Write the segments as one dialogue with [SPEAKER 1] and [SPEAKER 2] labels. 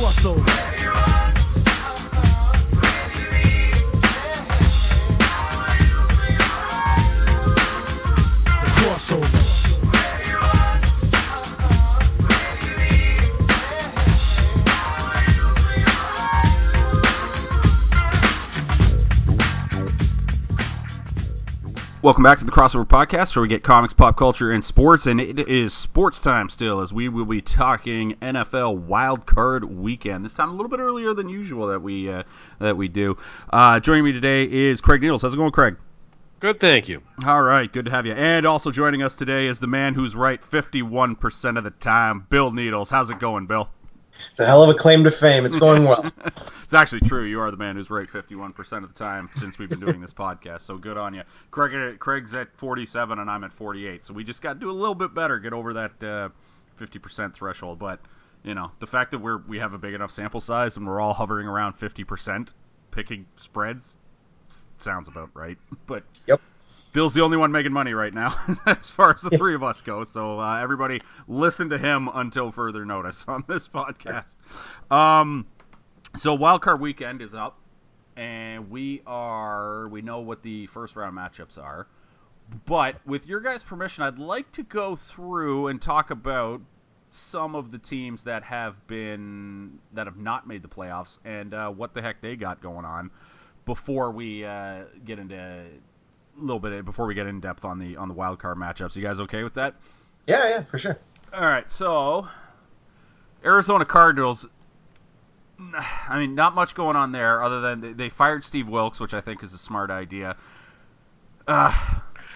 [SPEAKER 1] crossover.
[SPEAKER 2] Welcome back to the Crossover Podcast, where we get comics, pop culture, and sports. And it is sports time still, as we will be talking NFL Wild Card Weekend. This time a little bit earlier than usual that we uh, that we do. Uh, joining me today is Craig Needles. How's it going, Craig?
[SPEAKER 3] Good, thank you.
[SPEAKER 2] All right, good to have you. And also joining us today is the man who's right 51% of the time, Bill Needles. How's it going, Bill?
[SPEAKER 4] It's a hell of a claim to fame. It's going well.
[SPEAKER 2] It's actually true. You are the man who's right 51% of the time since we've been doing this podcast. So good on you. Craig, Craig's at 47 and I'm at 48. So we just got to do a little bit better, get over that uh, 50% threshold. But you know, the fact that we're we have a big enough sample size and we're all hovering around 50%, picking spreads, sounds about right. But
[SPEAKER 4] Yep.
[SPEAKER 2] Bill's the only one making money right now, as far as the three of us go. So uh, everybody, listen to him until further notice on this podcast. Um, so Wild Card Weekend is up, and we are we know what the first round matchups are. But with your guys' permission, I'd like to go through and talk about some of the teams that have been that have not made the playoffs and uh, what the heck they got going on before we uh, get into little bit before we get in depth on the on the wild card matchups. You guys okay with that?
[SPEAKER 4] Yeah, yeah, for sure.
[SPEAKER 2] All right, so Arizona Cardinals. I mean, not much going on there other than they- they fired Steve Wilkes, which I think is a smart idea. Uh,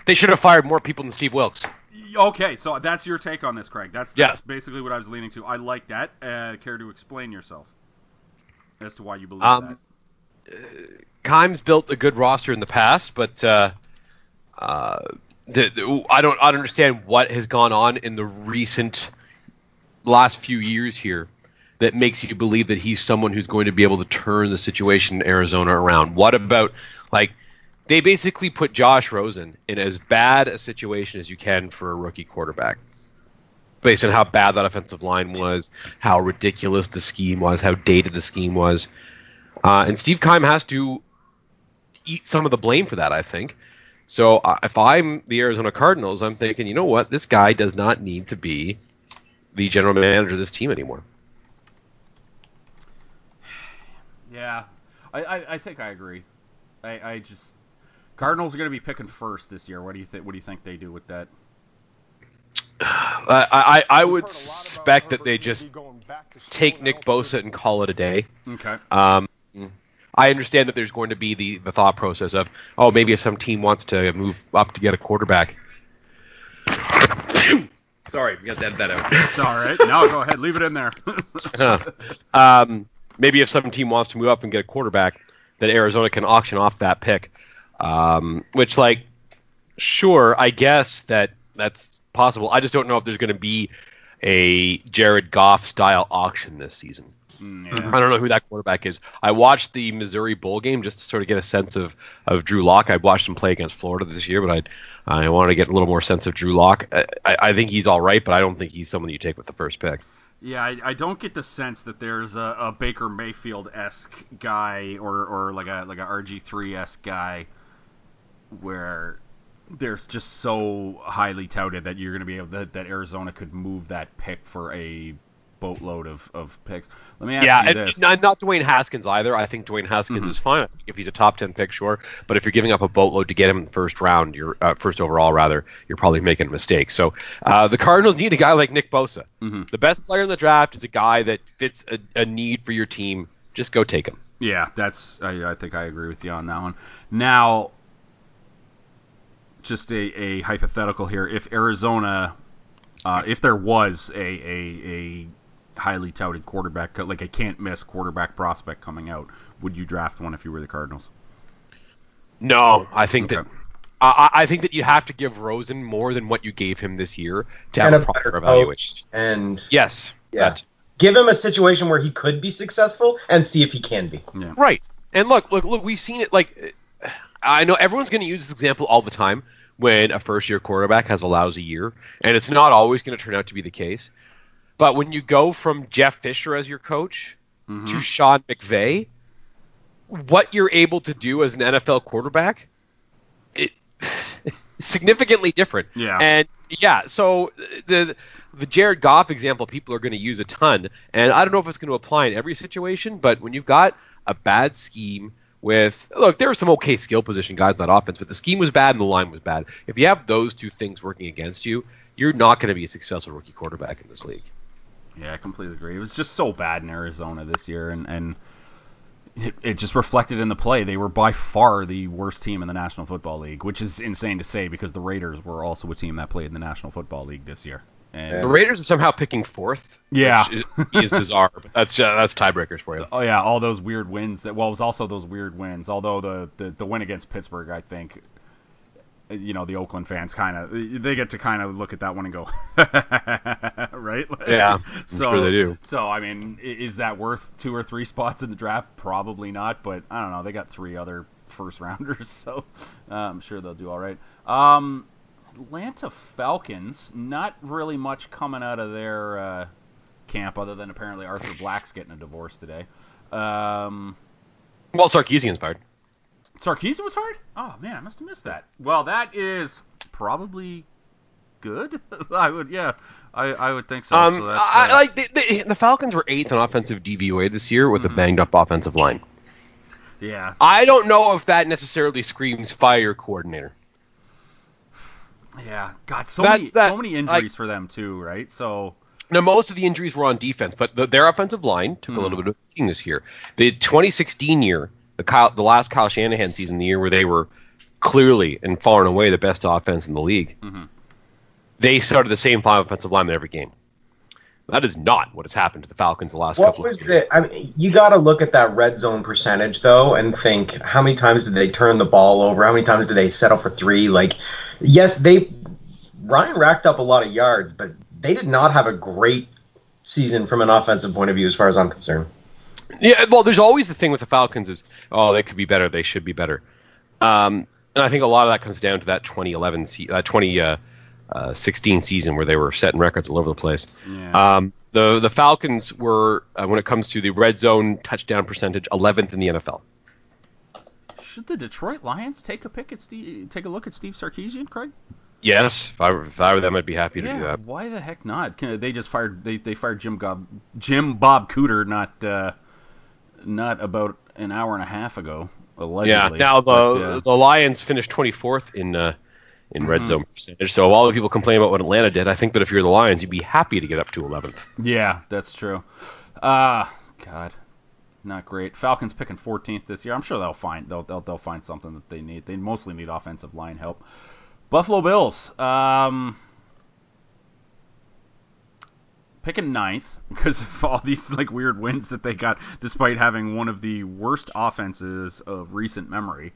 [SPEAKER 3] They should have fired more people than Steve Wilkes.
[SPEAKER 2] okay, so that's your take on this, Craig. That's,
[SPEAKER 3] Yes.
[SPEAKER 2] basically what I was leaning to. I like that. Uh, care to explain yourself as to why you believe
[SPEAKER 3] Um,
[SPEAKER 2] that?
[SPEAKER 3] Keim's built a good roster in the past, but uh, uh, the, the- I don't I understand what has gone on in the recent last few years here that makes you believe that he's someone who's going to be able to turn the situation in Arizona around. What about like they basically put Josh Rosen in as bad a situation as you can for a rookie quarterback. Based on how bad that offensive line was, how ridiculous the scheme was, how dated the scheme was. Uh, and Steve Keim has to eat some of the blame for that, I think. So uh, if I'm the Arizona Cardinals, I'm thinking, you know what? This guy does not need to be the general manager of this team anymore.
[SPEAKER 2] Yeah, I, I, I think I agree. I, I just Cardinals are going to be picking first this year. What do you think? What do you think they do with that?
[SPEAKER 3] Uh, I, I I would suspect that they just take Nick Bosa and call it a day.
[SPEAKER 2] Okay.
[SPEAKER 3] Um, I understand that there's going to be the, the thought process of, oh, maybe if some team wants to move up to get a quarterback. Sorry, we got to edit that out.
[SPEAKER 2] It's all right. No, go ahead. Leave it in there.
[SPEAKER 3] um, maybe if some team wants to move up and get a quarterback, that Arizona can auction off that pick. Um, which, like, sure, I guess that that's possible. I just don't know if there's going to be a Jared Goff style auction this season.
[SPEAKER 2] Mm,
[SPEAKER 3] I don't know who that quarterback is. I watched the Missouri bowl game just to sort of get a sense of, of Drew Lock. I watched him play against Florida this year, but I I wanted to get a little more sense of Drew Lock. I, I, I think he's all right, but I don't think he's someone you take with the first pick.
[SPEAKER 2] Yeah, I, I don't get the sense that there's a, a Baker Mayfield esque guy or, or like a like a RG three esque guy where there's just so highly touted that you're going to be able that, that Arizona could move that pick for a boatload of, of picks. Let me ask
[SPEAKER 3] yeah,
[SPEAKER 2] you this.
[SPEAKER 3] not, not Dwayne Haskins either. I think Dwayne Haskins
[SPEAKER 2] Mhm.
[SPEAKER 3] is fine. If he's a top ten pick, sure. But if you're giving up a boatload to get him first round, you're uh, first overall rather, you're probably making a mistake. So uh, the Cardinals need a guy like Nick Bosa.
[SPEAKER 2] Mhm.
[SPEAKER 3] The best player in the draft is a guy that fits a, a need for your team. Just go take him.
[SPEAKER 2] Yeah, that's I, I think I agree with you on that one. Now, just a, a hypothetical here: if Arizona, uh, if there was a, a a highly touted quarterback, like a can't miss quarterback prospect coming out, would you draft one if you were the Cardinals?
[SPEAKER 3] No, I think
[SPEAKER 2] Okay.
[SPEAKER 3] that I, I think that you have to give Rosen more than what you gave him this year to have
[SPEAKER 4] And
[SPEAKER 3] a
[SPEAKER 4] a
[SPEAKER 3] proper evaluation.
[SPEAKER 4] and
[SPEAKER 3] Yes.
[SPEAKER 4] Yeah.
[SPEAKER 3] that-
[SPEAKER 4] give him a situation where he could be successful and see if he can be.
[SPEAKER 2] Yeah.
[SPEAKER 3] Right. And look, look, look. We've seen it. Like, I know everyone's going to use this example all the time when a first-year quarterback has a lousy year, and it's not always going to turn out to be the case. But when you go from Jeff Fisher as your coach
[SPEAKER 2] Mhm.
[SPEAKER 3] to Sean McVay, what you're able to do as an NFL quarterback, it significantly different.
[SPEAKER 2] Yeah.
[SPEAKER 3] And yeah, so the the Jared Goff example people are going to use a ton, and I don't know if it's going to apply in every situation, but when you've got a bad scheme with look, there were some okay skill position guys in that offense, but the scheme was bad and the line was bad. If you have those two things working against you, you're not going to be a successful rookie quarterback in this league.
[SPEAKER 2] Yeah, I completely agree. It was just so bad in Arizona this year, and and it, it just reflected in the play. They were by far the worst team in the National Football League, which is insane to say because the Raiders were also a team that played in the National Football League this year. And
[SPEAKER 3] The Raiders are somehow picking fourth.
[SPEAKER 2] Yeah.
[SPEAKER 3] which is, is bizarre. But that's uh, that's tiebreakers for you.
[SPEAKER 2] Oh yeah, all those weird wins. That well, it was also those weird wins. Although the the, the win against Pittsburgh, I think, you know, the Oakland fans kind of they get to kind of look at that one and go, right?
[SPEAKER 3] Yeah, I'm
[SPEAKER 2] so,
[SPEAKER 3] sure they do.
[SPEAKER 2] So I mean, is that worth two or three spots in the draft? Probably not. But I don't know. They got three other first rounders, so uh, I'm sure they'll do all right. Um, Atlanta Falcons, not really much coming out of their uh, camp other than apparently Arthur Blank's getting a divorce today. Um,
[SPEAKER 3] Well, Sarkisian's fired.
[SPEAKER 2] Sarkisian was hard? Oh man, I must have missed that. Well, that is probably good. I would, yeah, I, I would think so.
[SPEAKER 3] Um,
[SPEAKER 2] so
[SPEAKER 3] I,
[SPEAKER 2] uh,
[SPEAKER 3] like the, the, the Falcons were eighth in offensive DVOA this year with a banged up offensive line.
[SPEAKER 2] yeah,
[SPEAKER 3] I don't know if that necessarily screams fire coordinator.
[SPEAKER 2] yeah. God, so
[SPEAKER 3] That's
[SPEAKER 2] many,
[SPEAKER 3] that-
[SPEAKER 2] so many injuries for them too, right? So
[SPEAKER 3] Now, most of the injuries were on defense, but the, their offensive line took a little bit of a beating this year. The 2016 year, the Kyle, the last Kyle Shanahan season, the year where they were clearly and far and away the best offense in the league,
[SPEAKER 2] Mhm.
[SPEAKER 3] they started the same five offensive lineman every game. That is not what has happened to the Falcons the last
[SPEAKER 4] What
[SPEAKER 3] couple
[SPEAKER 4] was
[SPEAKER 3] of years.
[SPEAKER 4] the? I mean, you got to look at that red zone percentage though, and think how many times did they turn the ball over? How many times did they settle for three? Like, yes, they Ryan racked up a lot of yards, but they did not have a great season from an offensive point of view, as far as I'm concerned.
[SPEAKER 3] Yeah, well, there's always the thing with the Falcons is, oh, they could be better, they should be better. Um, and I think a lot of that comes down to that 2011, se- uh, 2016 season where they were setting records all over the place.
[SPEAKER 2] yeah,
[SPEAKER 3] Um, the the Falcons were, uh, when it comes to the red zone touchdown percentage, 11th in the NFL.
[SPEAKER 2] should the Detroit Lions take a pick at Steve, take a look at Steve Sarkisian, Craig?
[SPEAKER 3] Yes, if I were, if I were them, I'd be happy to do that.
[SPEAKER 2] why the heck not? Can, they just fired they, they fired Jim Gob, Jim Bob Cooter not uh, not about an hour and a half ago Allegedly. Yeah.
[SPEAKER 3] Now the
[SPEAKER 2] But, uh,
[SPEAKER 3] the Lions finished 24th in uh, in red
[SPEAKER 2] Mhm.
[SPEAKER 3] zone percentage. So while the people complain about what Atlanta did, I think that if you're the Lions, you'd be happy to get up to 11th.
[SPEAKER 2] yeah, that's true. Ah, God, not great. Falcons picking 14th this year. I'm sure they'll find they'll they'll, they'll find something that they need. They mostly need offensive line help. Buffalo Bills. Um, picking ninth because of all these like weird wins that they got, despite having one of the worst offenses of recent memory.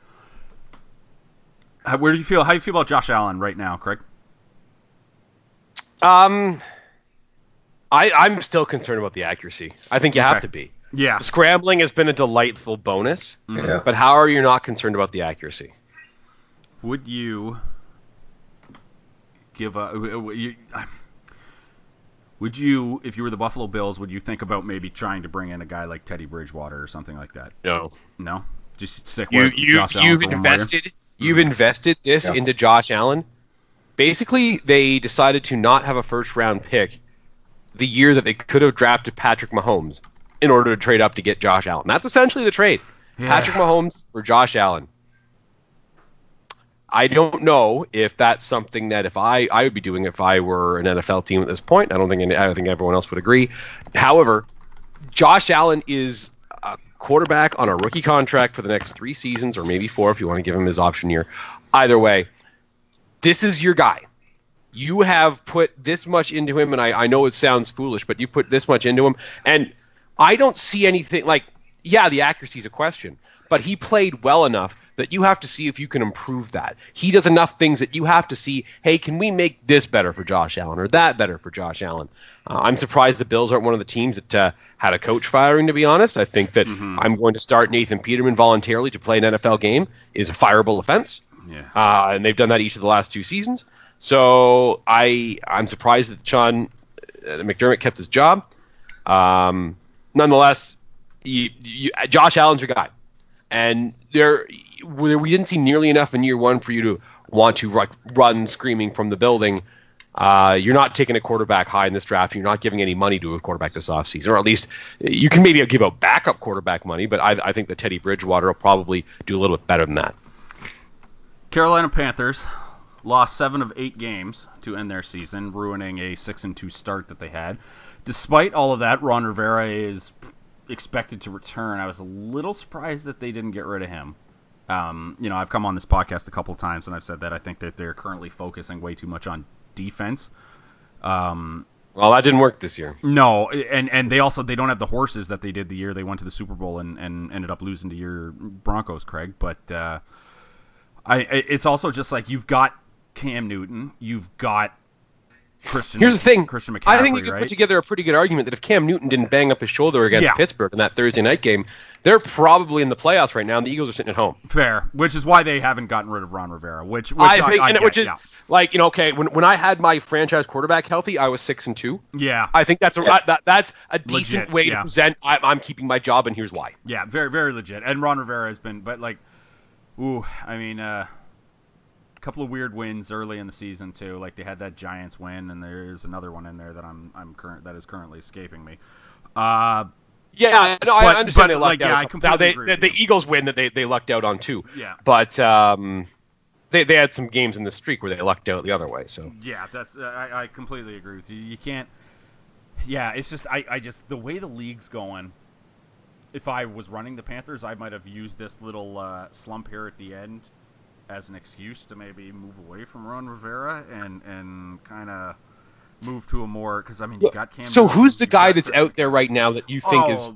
[SPEAKER 2] How, where do you feel? How do you feel about Josh Allen right now, Craig?
[SPEAKER 3] Um, I I'm still concerned about the accuracy. I think you have to be.
[SPEAKER 2] Yeah.
[SPEAKER 3] The scrambling has been a delightful bonus,
[SPEAKER 2] Mhm.
[SPEAKER 4] Yeah.
[SPEAKER 3] but how are you not concerned about the accuracy?
[SPEAKER 2] Would you give a? you- Would you, if you were the Buffalo Bills, would you think about maybe trying to bring in a guy like Teddy Bridgewater or something like that?
[SPEAKER 3] No.
[SPEAKER 2] No, just stick
[SPEAKER 3] You
[SPEAKER 2] with
[SPEAKER 3] you've
[SPEAKER 2] Josh Allen
[SPEAKER 3] you've
[SPEAKER 2] for one more year?
[SPEAKER 3] invested you've mm-hmm. invested this
[SPEAKER 4] Yeah.
[SPEAKER 3] into Josh Allen. Basically, they decided to not have a first round pick the year that they could have drafted Patrick Mahomes in order to trade up to get Josh Allen. That's essentially the trade.
[SPEAKER 2] Yeah.
[SPEAKER 3] Patrick Mahomes for Josh Allen. I don't know if that's something that if I I would be doing if I were an NFL team at this point. I don't think any, I don't think everyone else would agree. However, Josh Allen is a quarterback on a rookie contract for the next three seasons, or maybe four if you want to give him his option year. Either way, this is your guy. You have put this much into him, and I, I know it sounds foolish, but you put this much into him, and I don't see anything like, yeah, the accuracy is a question, but he played well enough that you have to see if you can improve that. He does enough things that you have to see, hey, can we make this better for Josh Allen or that better for Josh Allen? Uh, I'm surprised the Bills aren't one of the teams that uh, had a coach firing, to be honest. I think that I'm going to start Nathan Peterman voluntarily to play an NFL game is a fireable offense
[SPEAKER 2] Yeah.
[SPEAKER 3] uh, and they've done that each of the last two seasons. So I I'm surprised that Sean uh, McDermott kept his job. Um, nonetheless, you, you, Josh Allen's your guy, and there we didn't see nearly enough in year one for you to want to run screaming from the building. Uh, you're not taking a quarterback high in this draft. You're not giving any money to a quarterback this offseason, or at least you can maybe give out backup quarterback money. But I, I think the Teddy Bridgewater will probably do a little bit better than that.
[SPEAKER 2] Carolina Panthers lost seven of eight games to end their season, ruining a six and two start that they had. Despite all of that, Ron Rivera is expected to return. I was a little surprised that they didn't get rid of him. Um, you know, I've come on this podcast a couple of times and I've said that I think that they're currently focusing way too much on defense. Um,
[SPEAKER 3] well, that didn't work this year.
[SPEAKER 2] No, and and they also they don't have the horses that they did the year they went to the Super Bowl and, and ended up losing to your Broncos, Craig. But uh, I it's also just like you've got Cam Newton, you've got Christian.
[SPEAKER 3] Here's the thing.
[SPEAKER 2] Christian McCaffrey,
[SPEAKER 3] I think we could
[SPEAKER 2] right?
[SPEAKER 3] put together a pretty good argument that if Cam Newton didn't bang up his shoulder against
[SPEAKER 2] Yeah.
[SPEAKER 3] Pittsburgh in that Thursday night game, they're probably in the playoffs right now, and the Eagles are sitting at home.
[SPEAKER 2] Fair, which is why they haven't gotten rid of Ron Rivera. Which, which
[SPEAKER 3] I think, and
[SPEAKER 2] get,
[SPEAKER 3] which is
[SPEAKER 2] yeah.
[SPEAKER 3] like you know, okay, when, when I had my franchise quarterback healthy, I was six and two.
[SPEAKER 2] yeah,
[SPEAKER 3] I think that's a that, that's a decent
[SPEAKER 2] Legit,
[SPEAKER 3] way
[SPEAKER 2] yeah.
[SPEAKER 3] to present. I, I'm keeping my job, and here's why.
[SPEAKER 2] yeah, very very legit. And Ron Rivera has been, but like, ooh, I mean, uh, couple of weird wins early in the season too. Like they had that Giants win, and there's another one in there that I'm I'm current that is currently escaping me. Uh,
[SPEAKER 3] Yeah, no, I understand
[SPEAKER 2] but,
[SPEAKER 3] they lucked
[SPEAKER 2] like, yeah, I
[SPEAKER 3] out.
[SPEAKER 2] completely
[SPEAKER 3] now they, the, the. Eagles win that they, they lucked out on too.
[SPEAKER 2] Yeah.
[SPEAKER 3] But um, they they had some games in the streak where they lucked out the other way. So
[SPEAKER 2] Yeah, that's uh, I, I completely agree with you. You can't. Yeah, it's just I, I just the way the league's going. If I was running the Panthers, I might have used this little uh, slump here at the end as an excuse to maybe move away from Ron Rivera and and kind of move to a more because I mean you got Cam.
[SPEAKER 3] so
[SPEAKER 2] Newton,
[SPEAKER 3] who's the guy that's out there right now that you think
[SPEAKER 2] oh,
[SPEAKER 3] is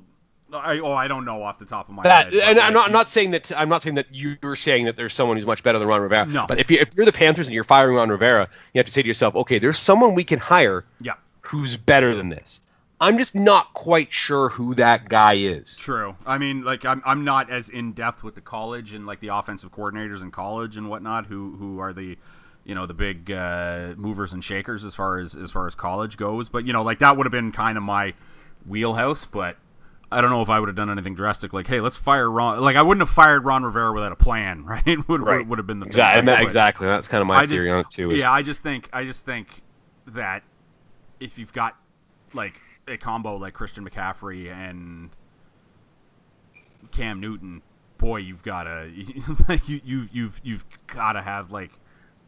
[SPEAKER 2] I, oh, I don't know off the top of my
[SPEAKER 3] that?
[SPEAKER 2] head.
[SPEAKER 3] And I'm not I'm not saying that I'm not saying that you're saying that there's someone who's much better than Ron Rivera.
[SPEAKER 2] No.
[SPEAKER 3] But if you if you're the Panthers and you're firing Ron Rivera, you have to say to yourself, okay, there's someone we can hire
[SPEAKER 2] Yeah,
[SPEAKER 3] who's better than this. I'm just not quite sure who that guy is.
[SPEAKER 2] True. I mean, like I'm I'm not as in depth with the college and like the offensive coordinators in college and whatnot who who are the you know the big uh, movers and shakers as far as as far as college goes. But you know, like that would have been kind of my wheelhouse. But I don't know if I would have done anything drastic. Like, hey, let's fire Ron. Like I wouldn't have fired Ron Rivera without a plan, right? would
[SPEAKER 3] Right.
[SPEAKER 2] would, would have been the
[SPEAKER 3] Exactly.
[SPEAKER 2] but-
[SPEAKER 3] Exactly. That's kind of my
[SPEAKER 2] I just-
[SPEAKER 3] theory on it too. is-
[SPEAKER 2] yeah, I just think I just think that if you've got like a combo like Christian McCaffrey and Cam Newton, boy, you've got to like you you you've you've got to have like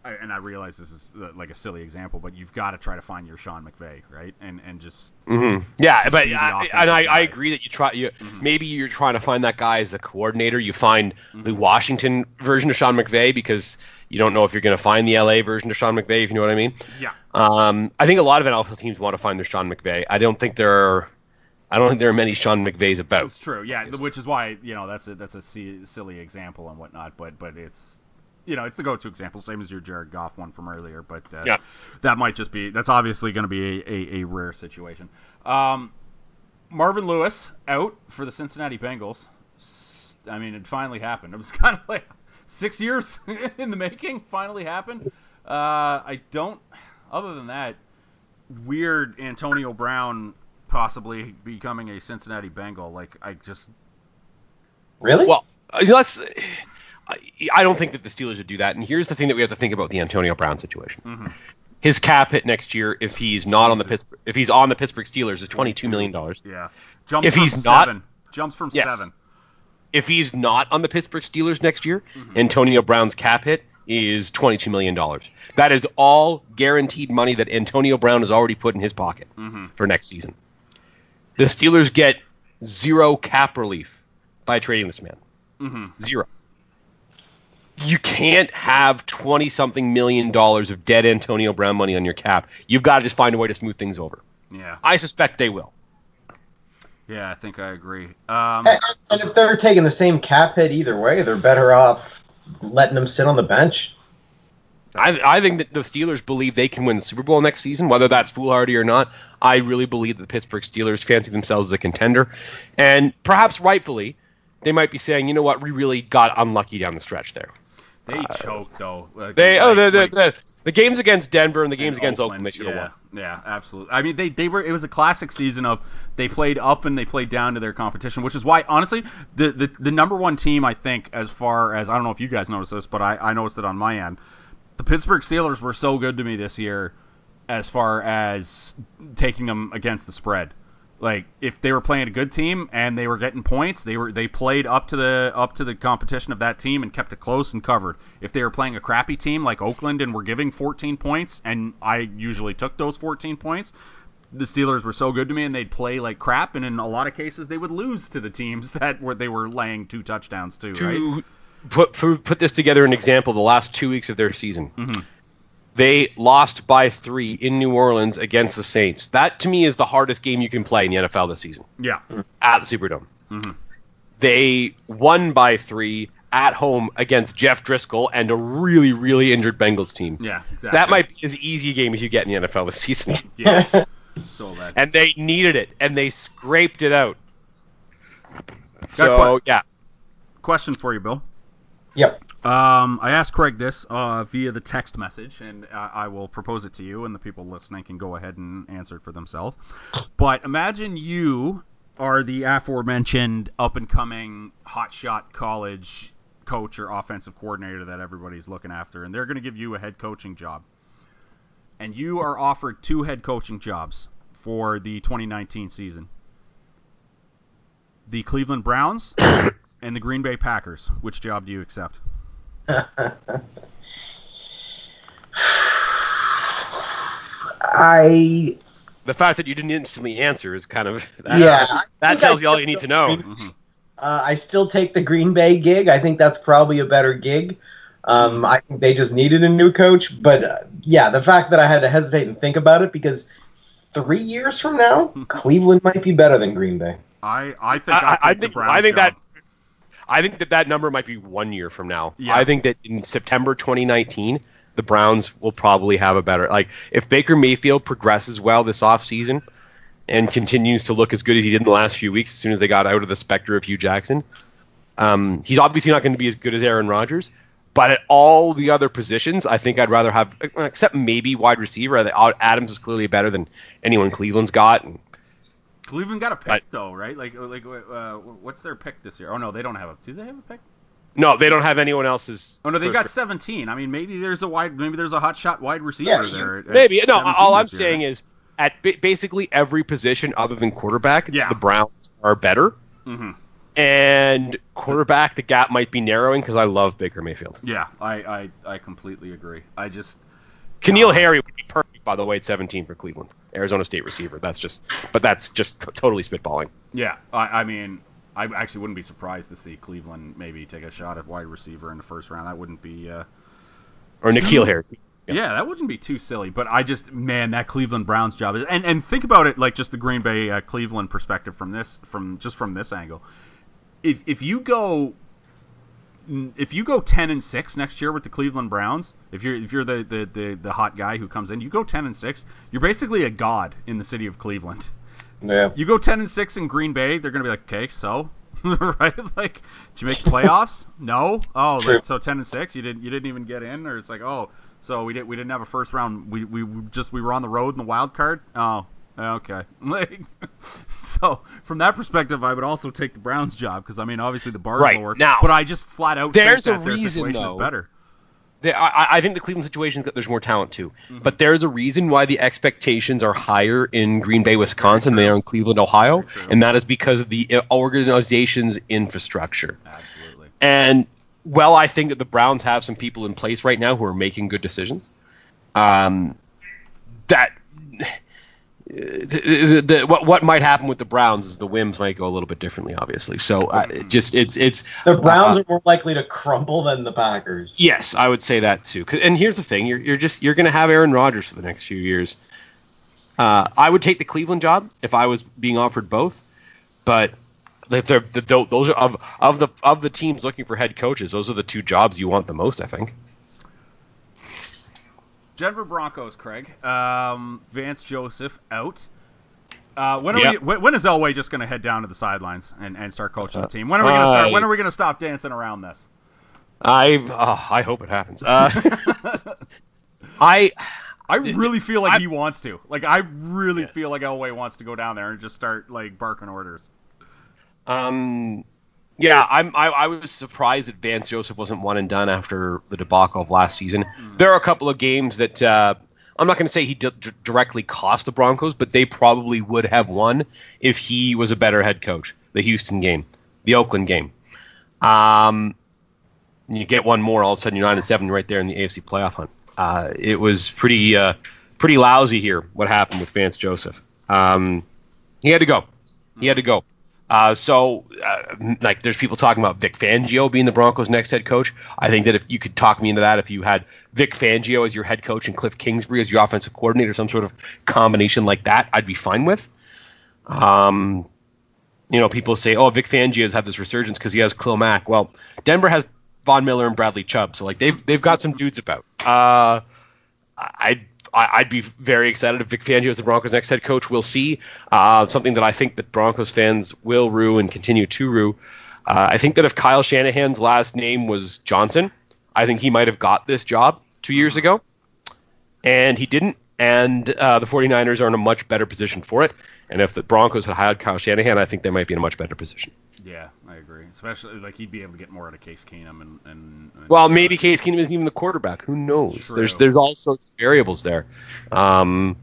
[SPEAKER 2] I- and I realize this is uh, like a silly example, but you've got to try to find your Sean McVay, right? And and just
[SPEAKER 3] hmm Yeah,
[SPEAKER 2] Just
[SPEAKER 3] but
[SPEAKER 2] the
[SPEAKER 3] I, and I, I agree that you try. You
[SPEAKER 2] Mhm.
[SPEAKER 3] maybe you're trying to find that guy as a coordinator. You find the
[SPEAKER 2] Mhm.
[SPEAKER 3] Washington version of Sean McVay because you don't know if you're going to find the LA version of Sean McVay. If you know what I mean.
[SPEAKER 2] yeah,
[SPEAKER 3] Um, I think a lot of NFL teams want to find their Sean McVay. I don't think there are. I don't think there are many Sean McVays about.
[SPEAKER 2] It's true, yeah. Which is why you know that's a that's a silly example and whatnot, but but it's you know it's the go-to example, same as your Jared Goff one from earlier. But uh,
[SPEAKER 3] Yeah.
[SPEAKER 2] that might just be that's obviously going to be a, a, a rare situation. Um, Marvin Lewis out for the Cincinnati Bengals. I mean, it finally happened. It was kind of like six years in the making. Finally happened. Uh, I don't. Other than that, weird Antonio Brown possibly becoming a Cincinnati Bengal. Like I just
[SPEAKER 4] Really?
[SPEAKER 3] Well, uh, let's. I I don't think that the Steelers would do that. And here's the thing that we have to think about the Antonio Brown situation.
[SPEAKER 2] mhm.
[SPEAKER 3] His cap hit next year, if he's not on the Pittsburgh, if he's on the Pittsburgh Steelers, is 22 million dollars.
[SPEAKER 2] yeah jumps
[SPEAKER 3] If
[SPEAKER 2] from
[SPEAKER 3] he's not-
[SPEAKER 2] seven. jumps from
[SPEAKER 3] Yes.
[SPEAKER 2] seven.
[SPEAKER 3] If he's not on the Pittsburgh Steelers next year,
[SPEAKER 2] Mhm.
[SPEAKER 3] Antonio Brown's cap hit is 22 million dollars. That is all guaranteed money that Antonio Brown has already put in his pocket
[SPEAKER 2] hmm
[SPEAKER 3] for next season. The Steelers get zero cap relief by trading this man.
[SPEAKER 2] hmm
[SPEAKER 3] Zero. You can't have 20 something million dollars of dead Antonio Brown money on your cap. You've got to just find a way to smooth things over.
[SPEAKER 2] Yeah,
[SPEAKER 3] I suspect they will.
[SPEAKER 2] Yeah, I think I agree. Um,
[SPEAKER 4] And and if they're taking the same cap hit either way, they're better off letting them sit on the bench.
[SPEAKER 3] I, I think that the Steelers believe they can win the Super Bowl next season, whether that's foolhardy or not. I really believe that the Pittsburgh Steelers fancy themselves as a contender. And perhaps rightfully, they might be saying, you know what, we really got unlucky down the stretch there.
[SPEAKER 2] They uh, choked though. Like,
[SPEAKER 3] They oh the,
[SPEAKER 2] like-
[SPEAKER 3] the, the games against Denver and the games
[SPEAKER 2] and
[SPEAKER 3] against Oakland, they should have
[SPEAKER 2] yeah,
[SPEAKER 3] won.
[SPEAKER 2] Yeah, absolutely. I mean, they they were. It was a classic season of they played up and they played down to their competition, which is why honestly the the, the number one team I think as far as I don't know if you guys noticed this, but I I noticed it on my end. The Pittsburgh Steelers were so good to me this year, as far as taking them against the spread. Like if they were playing a good team and they were getting points, they were they played up to the up to the competition of that team and kept it close and covered. If they were playing a crappy team like Oakland and were giving 14 points, and I usually took those 14 points, the Steelers were so good to me and they'd play like crap, and in a lot of cases they would lose to the teams that were they were laying two touchdowns to. Right?
[SPEAKER 3] To put, put put this together an example, the last two weeks of their season,
[SPEAKER 2] Mhm.
[SPEAKER 3] They lost by three in New Orleans against the Saints. That to me is the hardest game you can play in the NFL this season
[SPEAKER 2] Yeah.
[SPEAKER 3] at the Superdome.
[SPEAKER 2] Mhm.
[SPEAKER 3] They won by three at home against Jeff Driskel and a really really injured Bengals team.
[SPEAKER 2] Yeah. Exactly.
[SPEAKER 3] That might be as easy a game as you get in the NFL this season.
[SPEAKER 2] Yeah. so that.
[SPEAKER 3] and they needed it, and they scraped it out.
[SPEAKER 2] Got
[SPEAKER 3] So yeah,
[SPEAKER 2] Question for you, Bill.
[SPEAKER 4] Yep.
[SPEAKER 2] Um, I asked Craig this uh, via the text message, and uh, I will propose it to you, and the people listening can go ahead and answer it for themselves. But imagine you are the aforementioned up and coming hotshot college coach or offensive coordinator that everybody's looking after, and they're going to give you a head coaching job. And you are offered two head coaching jobs for the 2019 season the Cleveland Browns and the Green Bay Packers. Which job do you accept?
[SPEAKER 4] I
[SPEAKER 3] the fact that you didn't instantly answer is kind of that,
[SPEAKER 4] yeah. I
[SPEAKER 3] that tells you all you need to
[SPEAKER 4] go
[SPEAKER 3] know.
[SPEAKER 2] Mhm.
[SPEAKER 4] Uh, I still take the Green Bay gig. I think that's probably a better gig. Um, I think they just needed a new coach. But uh, yeah, the fact that I had to hesitate and think about it because three years from now, Cleveland might be better than Green Bay.
[SPEAKER 2] I, I think
[SPEAKER 3] I,
[SPEAKER 2] I'll
[SPEAKER 3] I, I think I think
[SPEAKER 2] job.
[SPEAKER 3] that I think that that number might be one year from now.
[SPEAKER 2] Yeah.
[SPEAKER 3] I think that in September 2019, the Browns will probably have a better like if Baker Mayfield progresses well this offseason and continues to look as good as he did in the last few weeks as soon as they got out of the specter of Hue Jackson. Um, he's obviously not going to be as good as Aaron Rodgers, but at all the other positions, I think I'd rather have, except maybe wide receiver. Adams is clearly better than anyone Cleveland's got. And
[SPEAKER 2] Cleveland got a pick
[SPEAKER 3] Right.
[SPEAKER 2] though, right? Like like uh, what's their pick this year? Oh no, they don't have a. Do they have a pick?
[SPEAKER 3] no, they don't have anyone else's.
[SPEAKER 2] Oh no, they
[SPEAKER 3] first
[SPEAKER 2] got 17. I mean, maybe there's a wide, maybe there's a hot shot wide receiver
[SPEAKER 4] Yeah,
[SPEAKER 2] there. at- at
[SPEAKER 3] Maybe no. All I'm
[SPEAKER 2] year.
[SPEAKER 3] saying is at basically every position other than quarterback,
[SPEAKER 2] Yeah.
[SPEAKER 3] the Browns are better.
[SPEAKER 2] Mhm.
[SPEAKER 3] And quarterback, the gap might be narrowing because I love Baker Mayfield.
[SPEAKER 2] Yeah, I, I I completely agree. I just
[SPEAKER 3] N'Keal
[SPEAKER 2] Uh,
[SPEAKER 3] Harry would be perfect, by the way, at 17 for Cleveland, Arizona State receiver. That's just, but that's just totally spitballing.
[SPEAKER 2] yeah, I, I mean, I actually wouldn't be surprised to see Cleveland maybe take a shot at wide receiver in the first round. That wouldn't be. Uh,
[SPEAKER 3] Or N'Keal Harry. Yeah.
[SPEAKER 2] Yeah, that wouldn't be too silly. But I just, man, that Cleveland Browns job is, and and think about it like just the Green Bay uh, Cleveland perspective from this, from just from this angle. If if you go, Mm, if you go ten and six next year with the Cleveland Browns, if you're if you're the the the, the hot guy who comes in, you go ten and six, you're basically a god in the city of Cleveland.
[SPEAKER 4] Yeah.
[SPEAKER 2] You go ten and six in Green Bay, they're gonna be like, okay, so. right? Like, did you make the playoffs? no. Oh,
[SPEAKER 4] True.
[SPEAKER 2] so ten and six, you didn't you didn't even get in, or it's like, oh, so we didn't we didn't have a first round. We we we just we were on the road in the wild card. Oh, okay. So from that perspective, I would also take the Browns job because I mean, obviously the bar's
[SPEAKER 3] Right,
[SPEAKER 2] lower.
[SPEAKER 3] now,
[SPEAKER 2] but I just flat out
[SPEAKER 3] there's
[SPEAKER 2] think
[SPEAKER 3] a reason,
[SPEAKER 2] situation
[SPEAKER 3] though.
[SPEAKER 2] is better.
[SPEAKER 3] They, I, I think the Cleveland situation there's more talent too,
[SPEAKER 2] Mm-hmm.
[SPEAKER 3] but there's a reason why the expectations are higher in Green Bay, Wisconsin than they are in Cleveland, Ohio, and that is because of the uh, organization's infrastructure.
[SPEAKER 2] Absolutely.
[SPEAKER 3] And well, I think that the Browns have some people in place right now who are making good decisions. Um, that the, the, the, what what might happen with the Browns is the whims might go a little bit differently, obviously. So uh, it just it's it's
[SPEAKER 4] The Browns
[SPEAKER 3] uh,
[SPEAKER 4] are more likely to crumble than the Packers.
[SPEAKER 3] Yes, I would say that too. And here's the thing: you're, you're just you're going to have Aaron Rodgers for the next few years. Uh, I would take the Cleveland job if I was being offered both, but if they're, those are of of the of the teams looking for head coaches, those are the two jobs you want the most. I think.
[SPEAKER 2] Denver Broncos, Craig. Um, Vance Joseph out. Uh, when are
[SPEAKER 3] Yeah.
[SPEAKER 2] we? When, is Elway just going to head down to the sidelines and, and start coaching the team? When are we going to start? When are we going to stop dancing around this?
[SPEAKER 3] I oh, I hope it happens. Uh, I
[SPEAKER 2] I really feel like
[SPEAKER 3] I-
[SPEAKER 2] he wants to. Like I really feel like Elway wants to go down there and just start like barking orders.
[SPEAKER 3] Um, yeah, I'm. I, I was surprised that Vance Joseph wasn't one and done after the debacle of last season. There are a couple of games that uh, I'm not going to say he d- directly cost the Broncos, but they probably would have won if he was a better head coach. The Houston game, the Oakland game. Um, you get one more, all of a sudden you're nine and seven right there in the AFC playoff hunt. Uh, it was pretty uh, pretty lousy here. What happened with Vance Joseph? Um, he had to go. He had to go. Uh, so, uh, like, there's people talking about Vic Fangio being the Broncos' next head coach. I think that if you could talk me into that, if you had Vic Fangio as your head coach and Cliff Kingsbury as your offensive coordinator, some sort of combination like that, I'd be fine with. Um, you know, people say, "Oh, Vic Fangio has had this resurgence because he has Khalil Mack." Well, Denver has Von Miller and Bradley Chubb, so like they've they've got some dudes about. Uh, I'd I- I'd be very excited if Vic Fangio is the Broncos' next head coach. We'll see. Uh, something that I think that Broncos fans will rue and continue to rue. Uh, I think that if Kyle Shanahan's last name was Johnson, I think he might have got this job two years ago, and he didn't. And uh, the 49ers are in a much better position for it. And if the Broncos had hired Kyle Shanahan, I think they might be in a much better position.
[SPEAKER 2] Yeah, I agree. Especially like he'd be able to get more out of Case Keenum and and, and
[SPEAKER 3] Well, maybe Case Keenum isn't even the quarterback. Who knows?
[SPEAKER 2] True.
[SPEAKER 3] There's there's all sorts of variables there. Um,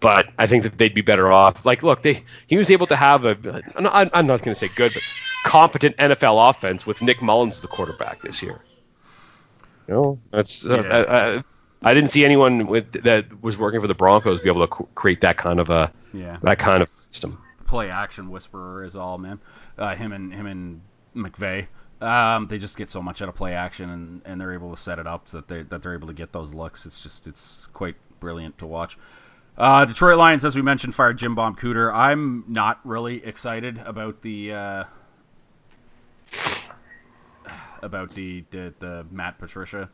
[SPEAKER 3] but I think that they'd be better off. Like, look, they he was able to have a I'm not going to say good, but competent NFL offense with Nick Mullens as the quarterback this year. You know, that's uh,
[SPEAKER 2] Yeah.
[SPEAKER 3] I, I, didn't see anyone with that was working for the Broncos be able to create that kind of a
[SPEAKER 2] yeah.
[SPEAKER 3] that kind of system.
[SPEAKER 2] play action whisperer is all man. Uh, him and him and McVay. Um, they just get so much out of play action, and, and they're able to set it up that they that they're able to get those looks. It's just it's quite brilliant to watch. Uh, Detroit Lions, as we mentioned, fired Jim Bob Cooter. I'm not really excited about the uh, about the, the the Matt Patricia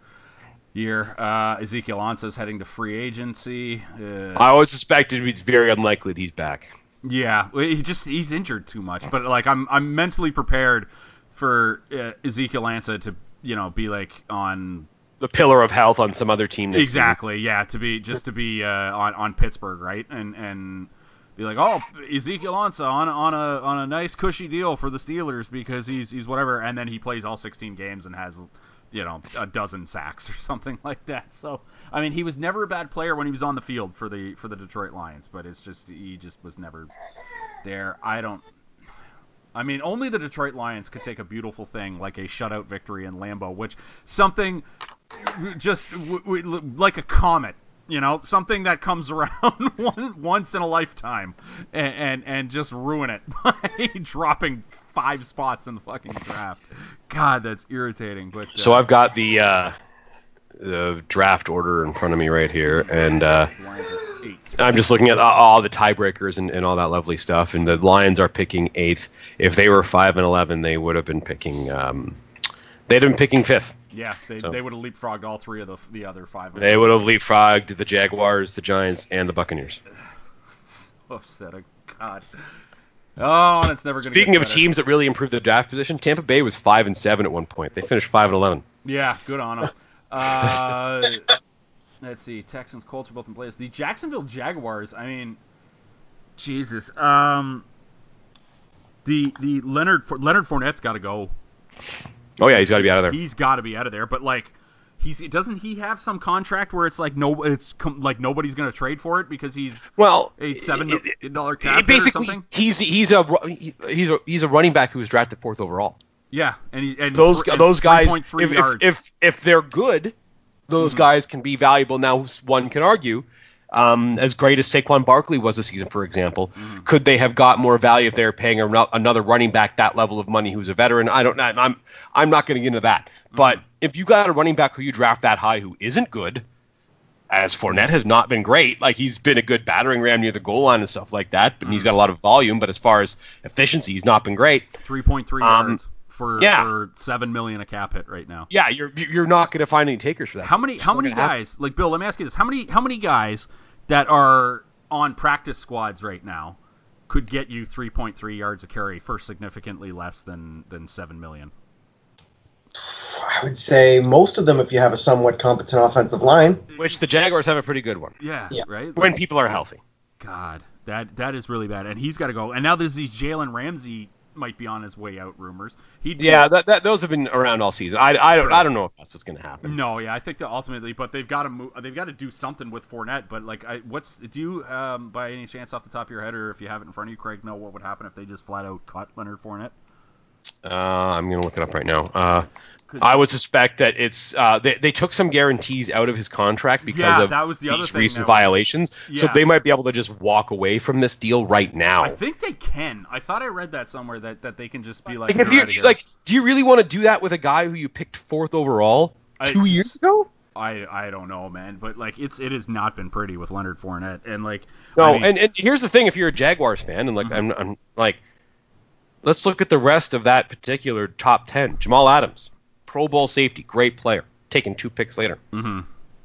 [SPEAKER 2] year. Uh, Ezekiel Ansah's heading to free agency. Uh,
[SPEAKER 3] I always suspected it's very unlikely that he's back.
[SPEAKER 2] yeah, he just he's injured too much. But like I'm I'm mentally prepared for uh, Ezekiel Ansah to you know be like on
[SPEAKER 3] The pillar of health on some other team. next season.
[SPEAKER 2] exactly yeah to be just to be uh, on on Pittsburgh right and and be like oh Ezekiel Ansah on on a on a nice cushy deal for the Steelers because he's he's whatever and then he plays all 16 games and has you know a dozen sacks or something like that. So I mean he was never a bad player when he was on the field for the for the Detroit Lions, but it's just he just was never there. I don't. I mean, only the Detroit Lions could take a beautiful thing like a shutout victory in Lambeau, which something just w- w- like a comet, you know, something that comes around one, once in a lifetime, and, and and just ruin it by dropping five spots in the fucking draft. God, that's irritating. But uh,
[SPEAKER 3] So I've got the uh, the draft order in front of me right here, and uh,
[SPEAKER 2] Lions are eighth.
[SPEAKER 3] I'm just looking at all- all the tiebreakers and, and all that lovely stuff. And the Lions are picking eighth. If they were five and eleven, they would have been picking. Um, they'd have been picking fifth.
[SPEAKER 2] Yeah, they,
[SPEAKER 3] So-
[SPEAKER 2] they would have leapfrogged all three of the the other five.
[SPEAKER 3] They would have leapfrogged the Jaguars, the Giants, and the Buccaneers.
[SPEAKER 2] Upsetting. God. Oh, and it's never going to.
[SPEAKER 3] Speaking of teams that really improved their draft position, Tampa Bay was five and seven at one point. They finished five and eleven.
[SPEAKER 2] Yeah, good on them. Uh, let's see. Texans, Colts are both in place. The Jacksonville Jaguars. I mean, Jesus. Um, the the Leonard Leonard Fournette's got to go.
[SPEAKER 3] Oh yeah, he's got to be out of there.
[SPEAKER 2] He's got to be out of there. But like, he's doesn't he have some contract where it's like no, it's com- like nobody's going to trade for it because he's
[SPEAKER 3] Well,
[SPEAKER 2] a $17.50
[SPEAKER 3] he's he's a he's a he's a running back who was drafted fourth overall.
[SPEAKER 2] Yeah, and he, and
[SPEAKER 3] Those
[SPEAKER 2] and
[SPEAKER 3] those guys, if, if if if they're good, those
[SPEAKER 2] Mhm.
[SPEAKER 3] guys can be valuable. Now, one can argue, um, as great as Saquon Barkley was this season, for example,
[SPEAKER 2] Mhm.
[SPEAKER 3] could they have got more value if they were paying a, another running back that level of money who's a veteran? I don't know. I'm I'm not going to get into that. But if you got a running back who you draft that high who isn't good, as Fournette has not been great, like he's been a good battering ram near the goal line and stuff like that, but he's got a lot of volume. But as far as efficiency, he's not been great.
[SPEAKER 2] 3.3
[SPEAKER 3] Um,
[SPEAKER 2] yards for,
[SPEAKER 3] yeah.
[SPEAKER 2] for seven million a cap hit right now.
[SPEAKER 3] Yeah, you're you're not going to find any takers for that.
[SPEAKER 2] How many
[SPEAKER 3] It's
[SPEAKER 2] how many
[SPEAKER 3] gonna happen.
[SPEAKER 2] guys like Bill? Let me ask you this: how many how many guys that are on practice squads right now could get you 3.3 yards a carry for significantly less than than seven million?
[SPEAKER 4] I would say most of them, if you have a somewhat competent offensive line.
[SPEAKER 3] Which the Jaguars have a pretty good one
[SPEAKER 2] Yeah,
[SPEAKER 4] Yeah.
[SPEAKER 2] right.
[SPEAKER 3] when people are healthy.
[SPEAKER 2] God, that that is really bad, and he's got to go. And now there's these Jalen Ramsey might be on his way out rumors. He
[SPEAKER 3] Yeah, that, that those have been around all season. I, I don't I don't know if that's what's going to happen.
[SPEAKER 2] No, yeah, I think that ultimately, but they've got to move. They've got to do something with Fournette. But like, I, what's do you um, by any chance off the top of your head, or if you have it in front of you, Craig, know what would happen if they just flat out cut Leonard Fournette?
[SPEAKER 3] Uh, I'm going to look it up right now. Uh, I would suspect that it's uh, they, they took some guarantees out of his contract because
[SPEAKER 2] Yeah,
[SPEAKER 3] of
[SPEAKER 2] that was the
[SPEAKER 3] these
[SPEAKER 2] thing
[SPEAKER 3] recent
[SPEAKER 2] that was-
[SPEAKER 3] violations. So they might be able to just walk away from this deal right now.
[SPEAKER 2] I think they can. I thought I read that somewhere that, that they can just be like,
[SPEAKER 3] Like,
[SPEAKER 2] "You're
[SPEAKER 3] you,
[SPEAKER 2] outta here."
[SPEAKER 3] like, do you really want to do that with a guy who you picked fourth overall
[SPEAKER 2] I-
[SPEAKER 3] two years ago?
[SPEAKER 2] I I don't know, man, but like it's it has not been pretty with Leonard Fournette, and like
[SPEAKER 3] No,
[SPEAKER 2] I mean-
[SPEAKER 3] and, and here's the thing: if you're a Jaguars fan, and like
[SPEAKER 2] Mm-hmm.
[SPEAKER 3] I'm, I'm like, let's look at the rest of that particular top ten. Jamal Adams, Pro Bowl safety, great player, taken two picks later.
[SPEAKER 2] Mhm.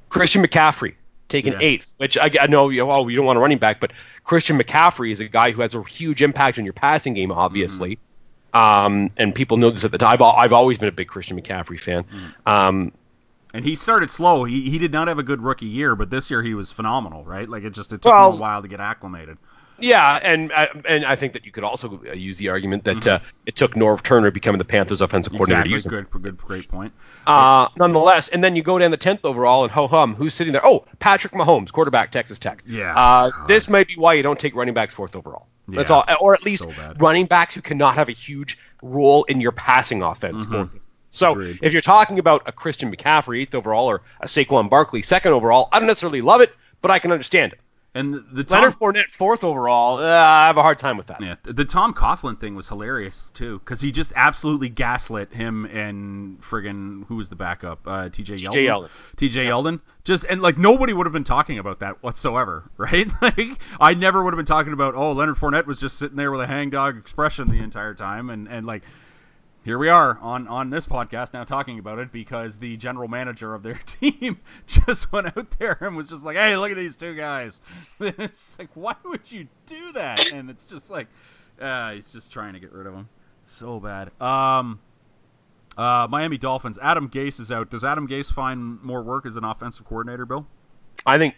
[SPEAKER 3] Christian McCaffrey, taken
[SPEAKER 2] Yeah.
[SPEAKER 3] eighth, which I, I know you oh you don't want a running back, but Christian McCaffrey is a guy who has a huge impact on your passing game, obviously. Um, and people know this at the time. I've, I've always been a big Christian McCaffrey fan. Um,
[SPEAKER 2] and he started slow. He he did not have a good rookie year, but this year he was phenomenal, right? Like it just it took
[SPEAKER 3] Well-
[SPEAKER 2] him a while to get acclimated.
[SPEAKER 3] Yeah, and uh, and I think that you could also uh, use the argument that uh, it took Norv Turner becoming the Panthers' offensive coordinator to
[SPEAKER 2] Exactly.
[SPEAKER 3] use him.
[SPEAKER 2] Good, good, great point.
[SPEAKER 3] Uh, nonetheless, and then you go down the tenth overall, and ho hum, who's sitting there? Oh, Patrick Mahomes, quarterback, Texas Tech.
[SPEAKER 2] Yeah.
[SPEAKER 3] Uh, this might be why you don't take running backs fourth overall. That's
[SPEAKER 2] Yeah.
[SPEAKER 3] all, or at least
[SPEAKER 2] So
[SPEAKER 3] running backs who cannot have a huge role in your passing offense. Fourth. So
[SPEAKER 2] Mm-hmm. Agreed.
[SPEAKER 3] if you're talking about a Christian McCaffrey eighth overall or a Saquon Barkley second overall, I don't necessarily love it, but I can understand it.
[SPEAKER 2] And the, the Tom,
[SPEAKER 3] Leonard Fournette fourth overall, uh, I have a hard time with that.
[SPEAKER 2] yeah, the Tom Coughlin thing was hilarious too, because he just absolutely gaslit him and friggin' who was the backup, uh, T.J. Yeldon.
[SPEAKER 3] Yeldon.
[SPEAKER 2] T.J. Yeldon. Just and like nobody would have been talking about that whatsoever, right? Like I never would have been talking about oh Leonard Fournette was just sitting there with a hangdog expression the entire time, and and like here we are on on this podcast now talking about it because the general manager of their team just went out there and was just like, "Hey, look at these two guys." it's like, why would you do that? And it's just like, uh, he's just trying to get rid of them. So bad. Um, uh, Miami Dolphins. Adam Gase is out. Does Adam Gase find more work as an offensive coordinator, Bill?
[SPEAKER 3] I think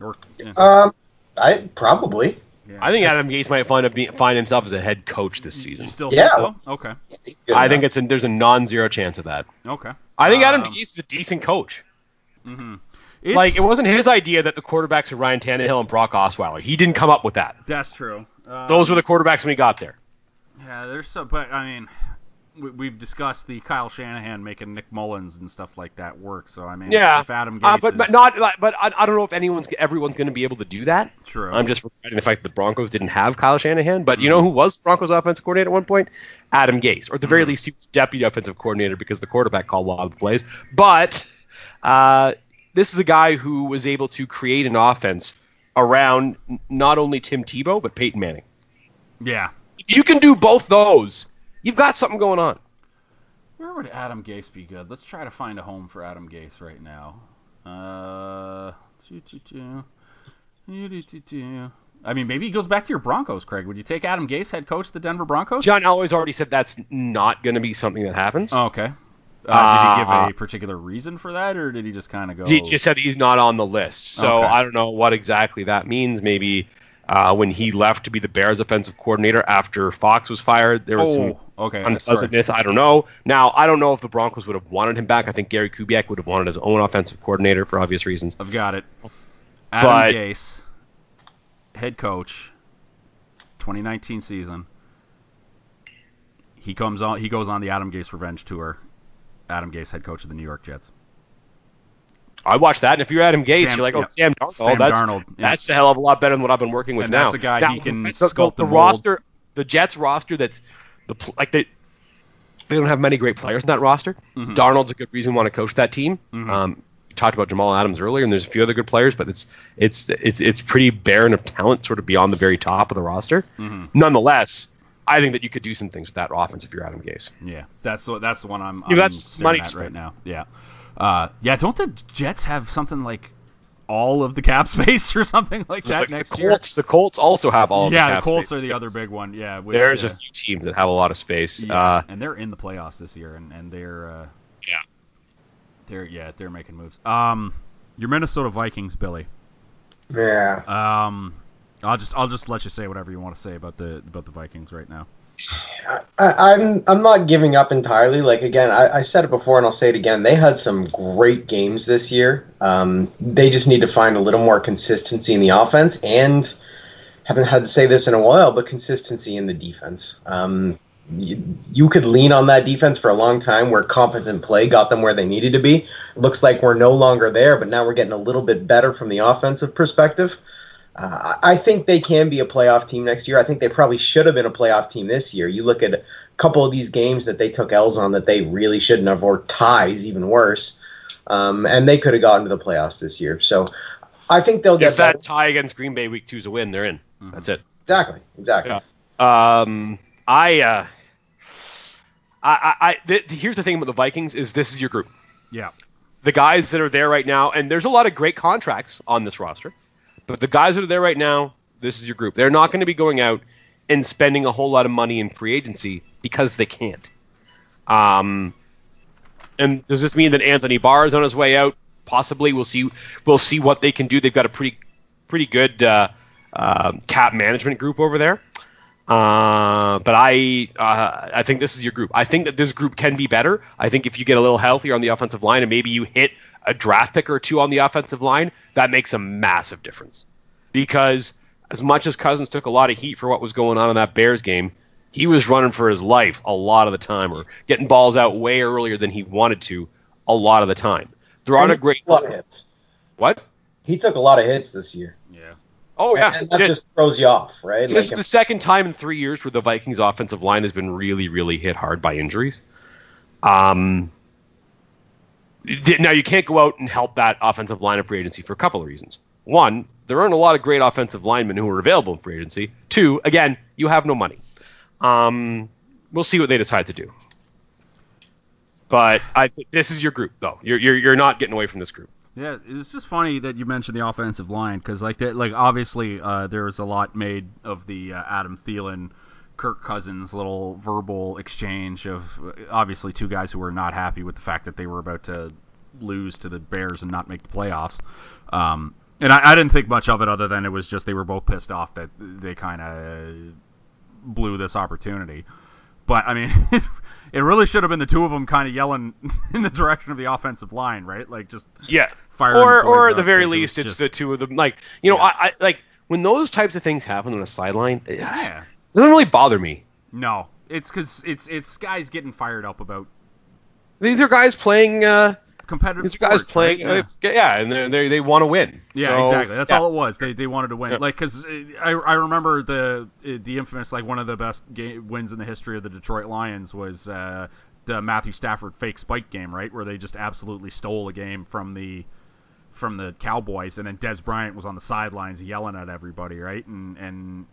[SPEAKER 2] Or yeah,
[SPEAKER 4] Um, I probably.
[SPEAKER 2] Yeah.
[SPEAKER 3] I think Adam Gase might find, a, find himself as a head coach this
[SPEAKER 2] you
[SPEAKER 3] season.
[SPEAKER 2] still
[SPEAKER 4] Yeah.
[SPEAKER 2] think so? Okay.
[SPEAKER 4] He's
[SPEAKER 3] I think it's a, there's a non-zero chance of that.
[SPEAKER 2] Okay.
[SPEAKER 3] I think Adam
[SPEAKER 2] Um,
[SPEAKER 3] Gase is a decent coach.
[SPEAKER 2] mhm.
[SPEAKER 3] Like it wasn't his idea that the quarterbacks were Ryan Tannehill and Brock Osweiler. He didn't come up with that.
[SPEAKER 2] That's true. Um,
[SPEAKER 3] Those were the quarterbacks when he got there.
[SPEAKER 2] Yeah, there's so, but I mean, we, we've discussed the Kyle Shanahan making Nick Mullens and stuff like that work. So I mean,
[SPEAKER 3] Yeah,
[SPEAKER 2] if Adam Gase
[SPEAKER 3] Uh, but,
[SPEAKER 2] is
[SPEAKER 3] but not. like- But I, I don't know if anyone's everyone's going to be able to do that.
[SPEAKER 2] true.
[SPEAKER 3] I'm just regretting the fact that the Broncos didn't have Kyle Shanahan. But you know who was Broncos offensive coordinator at one point? Adam Gase, or at the very least, he was deputy offensive coordinator because the quarterback called a lot of the plays. But uh, this is a guy who was able to create an offense around not only Tim Tebow but Peyton Manning.
[SPEAKER 2] yeah.
[SPEAKER 3] If you can do both those, you've got something going on.
[SPEAKER 2] Where would Adam Gase be good? Let's try to find a home for Adam Gase right now. Uh. I mean, maybe he goes back to your Broncos, Craig. Would you take Adam Gase, head coach the Denver Broncos?
[SPEAKER 3] John Elway's already said that's not going to be something that happens.
[SPEAKER 2] Oh, okay. Uh, did he give
[SPEAKER 3] Uh,
[SPEAKER 2] a particular reason for that, or did he just kind of go?
[SPEAKER 3] He just said he's not on the list. So
[SPEAKER 2] Okay.
[SPEAKER 3] I don't know what exactly that means. Maybe uh, when he left to be the Bears offensive coordinator after Fox was fired, there was some
[SPEAKER 2] oh, okay. Sorry.
[SPEAKER 3] unpleasantness. I don't know. Now, I don't know if the Broncos would have wanted him back. I think Gary Kubiak would have wanted his own offensive coordinator for obvious reasons.
[SPEAKER 2] I've got it. Adam
[SPEAKER 3] But-
[SPEAKER 2] Gase, head coach, 2019 season. He comes on. He goes on the Adam Gase revenge tour. Adam Gase, head coach of the New York Jets.
[SPEAKER 3] I watched that, and if you're Adam Gase,
[SPEAKER 2] Sam-
[SPEAKER 3] you're like, oh,
[SPEAKER 2] yeah.
[SPEAKER 3] Sam Darnold.
[SPEAKER 2] Sam
[SPEAKER 3] that's,
[SPEAKER 2] Darnold, yeah.
[SPEAKER 3] That's a hell of a lot better than what I've been working with
[SPEAKER 2] And
[SPEAKER 3] now.
[SPEAKER 2] that's a guy
[SPEAKER 3] now,
[SPEAKER 2] he can
[SPEAKER 3] the, the,
[SPEAKER 2] sculpt
[SPEAKER 3] the
[SPEAKER 2] mold.
[SPEAKER 3] roster, the Jets roster. That's the like they they don't have many great players in that roster.
[SPEAKER 2] Mhm.
[SPEAKER 3] Darnold's a good reason to want to coach that team.
[SPEAKER 2] Mhm.
[SPEAKER 3] Um, we talked about Jamal Adams earlier, and there's a few other good players, but it's it's it's it's pretty barren of talent, sort of beyond the very top of the roster.
[SPEAKER 2] Mhm.
[SPEAKER 3] Nonetheless, I think that you could do some things with that offense if you're Adam Gase.
[SPEAKER 2] Yeah, that's the that's the one I'm,
[SPEAKER 3] Yeah,
[SPEAKER 2] I'm
[SPEAKER 3] that's money
[SPEAKER 2] right now. Yeah, uh, yeah. Don't the Jets have something like all of the cap space or something like that
[SPEAKER 3] Like,
[SPEAKER 2] next
[SPEAKER 3] the
[SPEAKER 2] year?
[SPEAKER 3] Colts, the Colts also have all.
[SPEAKER 2] yeah,
[SPEAKER 3] the,
[SPEAKER 2] the
[SPEAKER 3] cap
[SPEAKER 2] Colts
[SPEAKER 3] space.
[SPEAKER 2] are the other big one. Yeah, which,
[SPEAKER 3] There's
[SPEAKER 2] uh,
[SPEAKER 3] a few teams that have a lot of space.
[SPEAKER 2] Yeah,
[SPEAKER 3] Uh,
[SPEAKER 2] and they're in the playoffs this year, and, and they're uh,
[SPEAKER 3] Yeah.
[SPEAKER 2] They're yeah, they're making moves. Um, your Minnesota Vikings, Billy.
[SPEAKER 4] Yeah.
[SPEAKER 2] Um, I'll just I'll just let you say whatever you want to say about the about the Vikings right now.
[SPEAKER 4] I, I'm I'm not giving up entirely. Like again, I, I said it before and I'll say it again. They had some great games this year. Um, they just need to find a little more consistency in the offense and haven't had to say this in a while, but consistency in the defense. Um, you, you could lean on that defense for a long time where competent play got them where they needed to be. Looks like we're no longer there, but now we're getting a little bit better from the offensive perspective. Uh, I think they can be a playoff team next year. I think they probably should have been a playoff team this year. You look at a couple of these games that they took L's on that they really shouldn't have, or ties, even worse. Um, and they could have gotten to the playoffs this year. So I think they'll get
[SPEAKER 3] If that
[SPEAKER 4] better.
[SPEAKER 3] tie against Green Bay week two is a win, they're in. That's it.
[SPEAKER 4] Exactly. Exactly.
[SPEAKER 3] Yeah. Um, I, uh, I, I, I th- here's the thing about the Vikings is this is your group.
[SPEAKER 2] Yeah.
[SPEAKER 3] The guys that are there right now, and there's a lot of great contracts on this roster, but the guys that are there right now, this is your group. They're not going to be going out and spending a whole lot of money in free agency because they can't. Um, and does this mean that Anthony Barr is on his way out? Possibly. We'll see. We'll see what they can do. They've got a pretty, pretty good uh, uh, cap management group over there. Uh, but I, uh, I think this is your group. I think that this group can be better. I think if you get a little healthier on the offensive line and maybe you hit a draft pick or two on the offensive line, that makes a massive difference. Because as much as Cousins took a lot of heat for what was going on in that Bears game, he was running for his life a lot of the time, or getting balls out way earlier than he wanted to a lot of the time. They're on
[SPEAKER 4] And
[SPEAKER 3] a great
[SPEAKER 4] a lot of hits.
[SPEAKER 3] what?
[SPEAKER 4] He took a lot of hits this year.
[SPEAKER 2] Yeah.
[SPEAKER 3] Oh yeah,
[SPEAKER 4] And that just throws you off, right?
[SPEAKER 3] This is the second time in three years where the Vikings offensive line has been really, really hit hard by injuries. Um, di- now you can't go out and help that offensive line in free agency for a couple of reasons. One, there aren't a lot of great offensive linemen who are available in free agency. Two, again, you have no money. Um, we'll see what they decide to do. But I think this is your group, though. You're, you're, you're not getting away from this group.
[SPEAKER 2] Yeah, it's just funny that you mentioned the offensive line because, like, that, like obviously uh, there was a lot made of the uh, Adam Thielen, Kirk Cousins little verbal exchange of obviously two guys who were not happy with the fact that they were about to lose to the Bears and not make the playoffs. Um, and I, I didn't think much of it other than it was just they were both pissed off that they kind of blew this opportunity. But I mean, it really should have been the two of them kind of yelling in the direction of the offensive line, right? Like just
[SPEAKER 3] Yeah.
[SPEAKER 2] firing
[SPEAKER 3] or
[SPEAKER 2] the
[SPEAKER 3] or at the
[SPEAKER 2] up,
[SPEAKER 3] very
[SPEAKER 2] 'cause it was
[SPEAKER 3] least, it's
[SPEAKER 2] just-
[SPEAKER 3] the two of them. Like you know,
[SPEAKER 2] Yeah.
[SPEAKER 3] I, I like when those types of things happen on a sideline. It doesn't really bother me.
[SPEAKER 2] No, it's because it's it's guys getting fired up about
[SPEAKER 3] These are guys playing. Uh,
[SPEAKER 2] competitive.
[SPEAKER 3] these are guys playing.
[SPEAKER 2] right?
[SPEAKER 3] uh, it's- yeah, and they they they want to win.
[SPEAKER 2] Yeah,
[SPEAKER 3] So,
[SPEAKER 2] exactly. That's
[SPEAKER 3] yeah.
[SPEAKER 2] all it was. They they wanted to win.
[SPEAKER 3] Yeah.
[SPEAKER 2] Like, because I I remember the the infamous like one of the best ga wins in the history of the Detroit Lions was uh, the Matthew Stafford fake spike game, right, where they just absolutely stole a game from the from the Cowboys, and then Dez Bryant was on the sidelines yelling at everybody, right? And and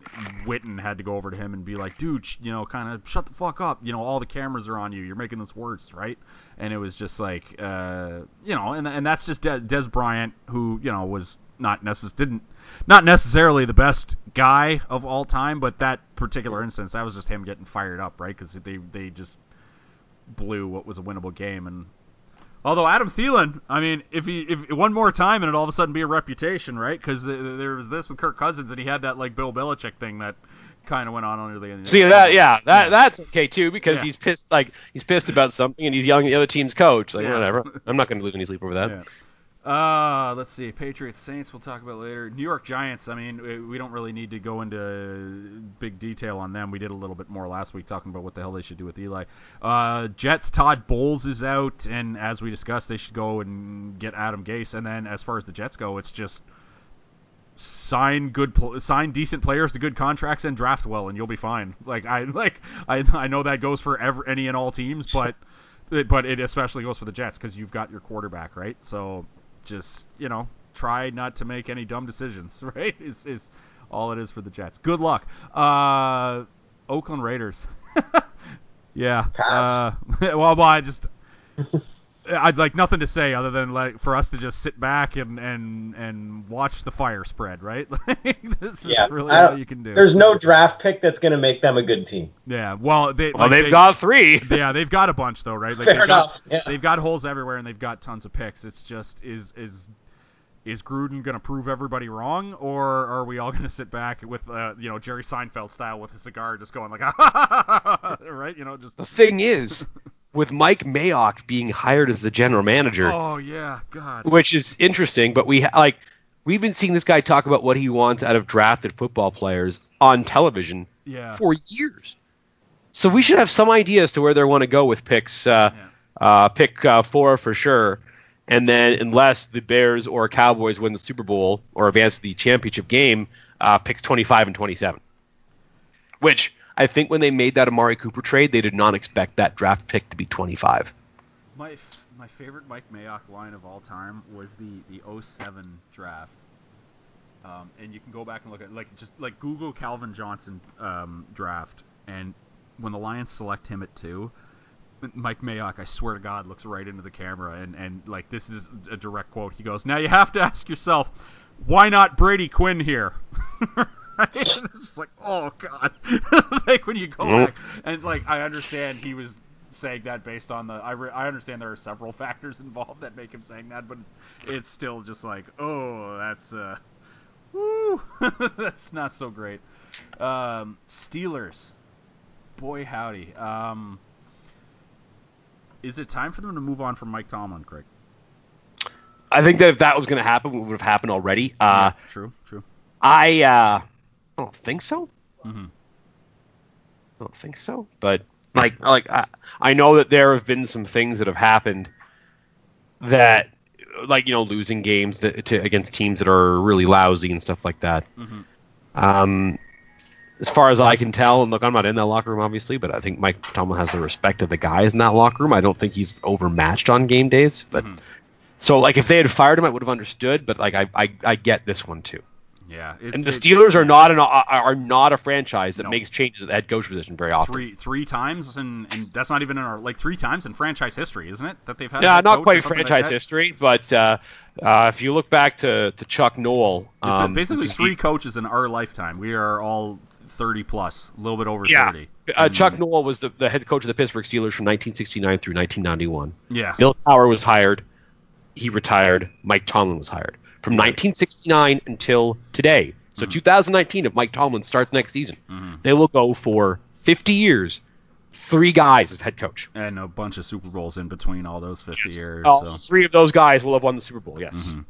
[SPEAKER 2] Witten had to go over to him and be like, dude, you know, kind of shut the fuck up. You know, all the cameras are on you. You're making this worse, right? And it was just like, uh, you know, and and that's just Dez, Dez Bryant, who you know was not necess- didn't not necessarily the best guy of all time, but that particular instance, that was just him getting fired up, right? Because they they just blew what was a winnable game and Although Adam Thielen, I mean, if he if one more time and it all of a sudden be a reputation, right? Because there was this with Kirk Cousins, and he had that like Bill Belichick thing that kind of went on under the.
[SPEAKER 3] See that? Yeah, that that's okay too because
[SPEAKER 2] Yeah.
[SPEAKER 3] he's pissed. Like he's pissed about something, and he's yelling at the other team's coach. Like
[SPEAKER 2] Yeah.
[SPEAKER 3] whatever. I'm not going to lose any sleep over that.
[SPEAKER 2] Uh, let's see. Patriots, Saints. We'll talk about later. New York Giants. I mean, we- we don't really need to go into big detail on them. We did a little bit more last week talking about what the hell they should do with Eli. Uh, Jets. Todd Bowles is out, and as we discussed, they should go and get Adam Gase. And then as far as the Jets go, it's just sign good sign decent players to good contracts and draft well and you'll be fine like i like i, I know that goes for every, any and all teams but but it especially goes for the jets because you've got your quarterback right so just you know try not to make any dumb decisions right? Is, is all it is for the jets. Good luck. Uh oakland raiders. Yeah
[SPEAKER 4] Pass.
[SPEAKER 2] uh, well, well i just I'd like nothing to say other than like for us to just sit back and and and watch the fire spread, right? Like, this
[SPEAKER 4] Yeah,
[SPEAKER 2] is really all you can do.
[SPEAKER 4] There's no draft pick that's going to make them a good team.
[SPEAKER 2] yeah. Well, they
[SPEAKER 3] Well,
[SPEAKER 2] like,
[SPEAKER 3] they've
[SPEAKER 2] they-
[SPEAKER 3] got three.
[SPEAKER 2] yeah, they've got a bunch though, right? Like
[SPEAKER 4] Fair
[SPEAKER 2] they've got,
[SPEAKER 4] enough. Yeah.
[SPEAKER 2] They've got holes everywhere and they've got tons of picks. It's just is is is Gruden going to prove everybody wrong, or are we all going to sit back with uh, you know Jerry Seinfeld style with a cigar, just going like, right? You know, just
[SPEAKER 3] The thing is, with Mike Mayock being hired as the general manager,
[SPEAKER 2] oh yeah, God,
[SPEAKER 3] which is interesting, but we like we've been seeing this guy talk about what he wants out of drafted football players on television
[SPEAKER 2] yeah,
[SPEAKER 3] for years. So we should have some idea as to where they want to go with picks. Uh,
[SPEAKER 2] Yeah.
[SPEAKER 3] uh, pick uh, four for sure, and then unless the Bears or Cowboys win the Super Bowl or advance to the championship game, uh, picks 25 and 27. Which I think when they made that Amari Cooper trade, they did not expect that draft pick to be 25.
[SPEAKER 2] My my favorite Mike Mayock line of all time was the the 07 draft. Um, and you can go back and look at like just like Google Calvin Johnson um, draft, and when the Lions select him at two, Mike Mayock, I swear to God, looks right into the camera, and and like this is a direct quote. He goes, "Now you have to ask yourself, why not Brady Quinn here?" Right? it's like, oh God, like when you go back and like I understand he was saying that based on the I, re- I understand there are several factors involved that make him saying that, but it's still just like, oh, that's uh, woo, that's not so great. Um, Steelers, boy howdy. Um, is it time for them to move on from Mike Tomlin, Craig?
[SPEAKER 3] I think that if that was going to happen, it would have happened already. Uh,
[SPEAKER 2] true, true.
[SPEAKER 3] I uh, I don't think so.
[SPEAKER 2] hmm
[SPEAKER 3] I don't think so. But like like I, I know that there have been some things that have happened that like you know losing games that, to against teams that are really lousy and stuff like that.
[SPEAKER 2] Mhm.
[SPEAKER 3] Um, as far as I can tell, and look, I'm not in that locker room obviously, but I think Mike Tomlin has the respect of the guys in that locker room. I don't think he's overmatched on game days, but.
[SPEAKER 2] Mhm.
[SPEAKER 3] So like if they had fired him, I would have understood. But like I, I, I get this one too.
[SPEAKER 2] Yeah,
[SPEAKER 3] And the Steelers are not an are- are not a franchise that
[SPEAKER 2] No.
[SPEAKER 3] makes changes at the head coach position very often.
[SPEAKER 2] three three times, and and that's not even in our like three times in franchise history, isn't it? That they've had.
[SPEAKER 3] Yeah, not quite
[SPEAKER 2] like
[SPEAKER 3] franchise history, but uh, uh, if you look back to, to Chuck Noll, um,
[SPEAKER 2] basically three coaches in our lifetime. We are all 30 plus, a little bit over
[SPEAKER 3] Yeah,
[SPEAKER 2] 30.
[SPEAKER 3] uh, Chuck Noll was the, the head coach of the Pittsburgh Steelers from 1969 through 1991.
[SPEAKER 2] Yeah.
[SPEAKER 3] Bill Cowher was hired, he retired. Mike Tomlin was hired from 1969 until today. So 2019, if Mike Tomlin starts next season,
[SPEAKER 2] Mhm.
[SPEAKER 3] they will go for 50 years, three guys as head coach.
[SPEAKER 2] And a bunch of Super Bowls in between all those 50 years.
[SPEAKER 3] All
[SPEAKER 2] so.
[SPEAKER 3] three of those guys will have won the Super Bowl. Yes.
[SPEAKER 2] Mhm.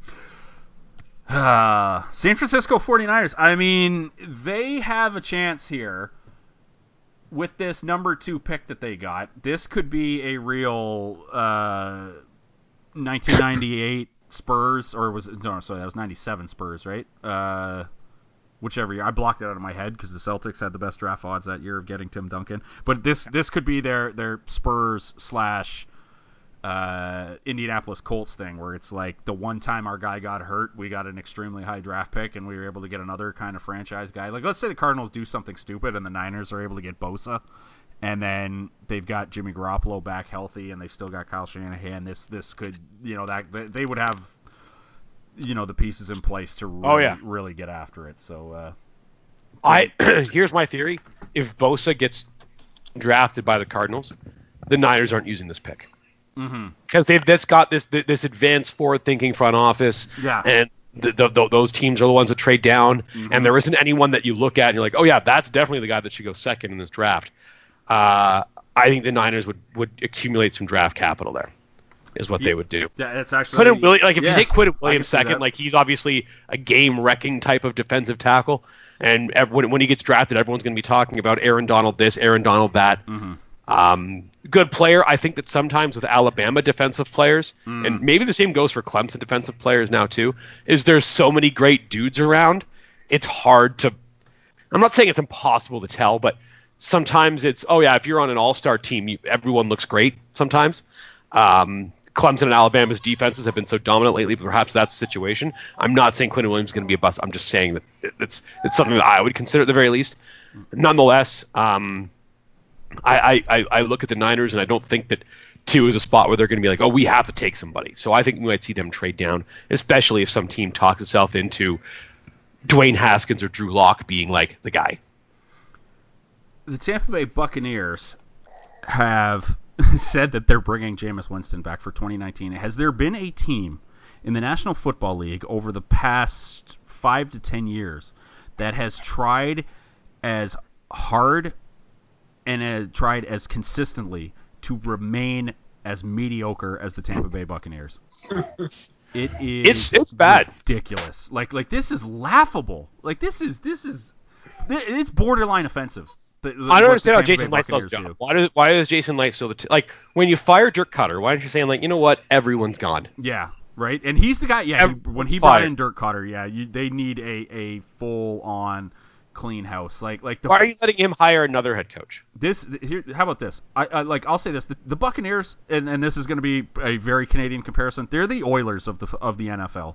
[SPEAKER 2] Uh, San Francisco 49ers. I mean, they have a chance here with this number two pick that they got. This could be a real uh, 1998 Spurs, or was it? No, sorry, that was 97 Spurs, right? Uh, whichever year. I blocked it out of my head because the Celtics had the best draft odds that year of getting Tim Duncan. But this this could be their their Spurs slash uh, Indianapolis Colts thing, where it's like the one time our guy got hurt, we got an extremely high draft pick, and we were able to get another kind of franchise guy. Like, let's say the Cardinals do something stupid, and the Niners are able to get Bosa, and then they've got Jimmy Garoppolo back healthy, and they've still got Kyle Shanahan. This this could, you know, that they- they would have, you know, the pieces in place to really,
[SPEAKER 3] Oh, yeah.
[SPEAKER 2] really get after it. So, uh,
[SPEAKER 3] I here's my theory: if Bosa gets drafted by the Cardinals, the Niners aren't using this pick because they've that's got this this advanced forward-thinking front office,
[SPEAKER 2] Yeah.
[SPEAKER 3] and the, the, the, those teams are the ones that trade down,
[SPEAKER 2] Mhm.
[SPEAKER 3] and there isn't anyone that you look at and you're like, oh yeah, that's definitely the guy that should go second in this draft. Uh, I think the Niners would would accumulate some draft capital there, is what
[SPEAKER 2] Yeah.
[SPEAKER 3] they would do.
[SPEAKER 2] it's actually
[SPEAKER 3] Quinnen Williams, like if
[SPEAKER 2] yeah,
[SPEAKER 3] you take
[SPEAKER 2] Quinnen
[SPEAKER 3] Williams second, like he's obviously a game wrecking type of defensive tackle, and when, when he gets drafted, everyone's going to be talking about Aaron Donald this, Aaron Donald that.
[SPEAKER 2] Mhm.
[SPEAKER 3] Um, good player. I think that sometimes with Alabama defensive players,
[SPEAKER 2] Mm.
[SPEAKER 3] and maybe the same goes for Clemson defensive players now too, is there's so many great dudes around. It's hard to. I'm not saying it's impossible to tell, but sometimes it's oh yeah, if you're on an all-star team, you, everyone looks great. Sometimes. Um, Clemson and Alabama's defenses have been so dominant lately, perhaps that's the situation. I'm not saying Quinnen Williams is going to be a bust. I'm just saying that it- it's it's something that I would consider at the very least. Nonetheless, um, I, I, I look at the Niners and I don't think that two is a spot where they're going to be like, oh, we have to take somebody. So I think we might see them trade down, especially if some team talks itself into Dwayne Haskins or Drew Lock being like the guy.
[SPEAKER 2] The Tampa Bay Buccaneers have said that they're bringing Jameis Winston back for 2019. Has there been a team in the National Football League over the past five to ten years that has tried as hard and uh, tried as consistently to remain as mediocre as the Tampa Bay Buccaneers. It is
[SPEAKER 3] It's- it's bad.
[SPEAKER 2] ridiculous. Like like this is laughable. Like this is this is it's borderline offensive. The- the-
[SPEAKER 3] I don't understand how Jason Licht still job. Why, does, why is Jason Licht still the t- like when you fire Dirk Koetter? Why aren't you saying like you know what everyone's gone?
[SPEAKER 2] Yeah, right. And he's the guy. Yeah,
[SPEAKER 3] Everyone's
[SPEAKER 2] when he brought
[SPEAKER 3] fired.
[SPEAKER 2] in Dirk Koetter, yeah, you, they need a, a full on clean house. Like like the
[SPEAKER 3] Why are you letting him hire another head coach?
[SPEAKER 2] this here, how about this I, I like i'll say this the, the buccaneers and, and this is going to be a very canadian comparison they're the oilers of the of the nfl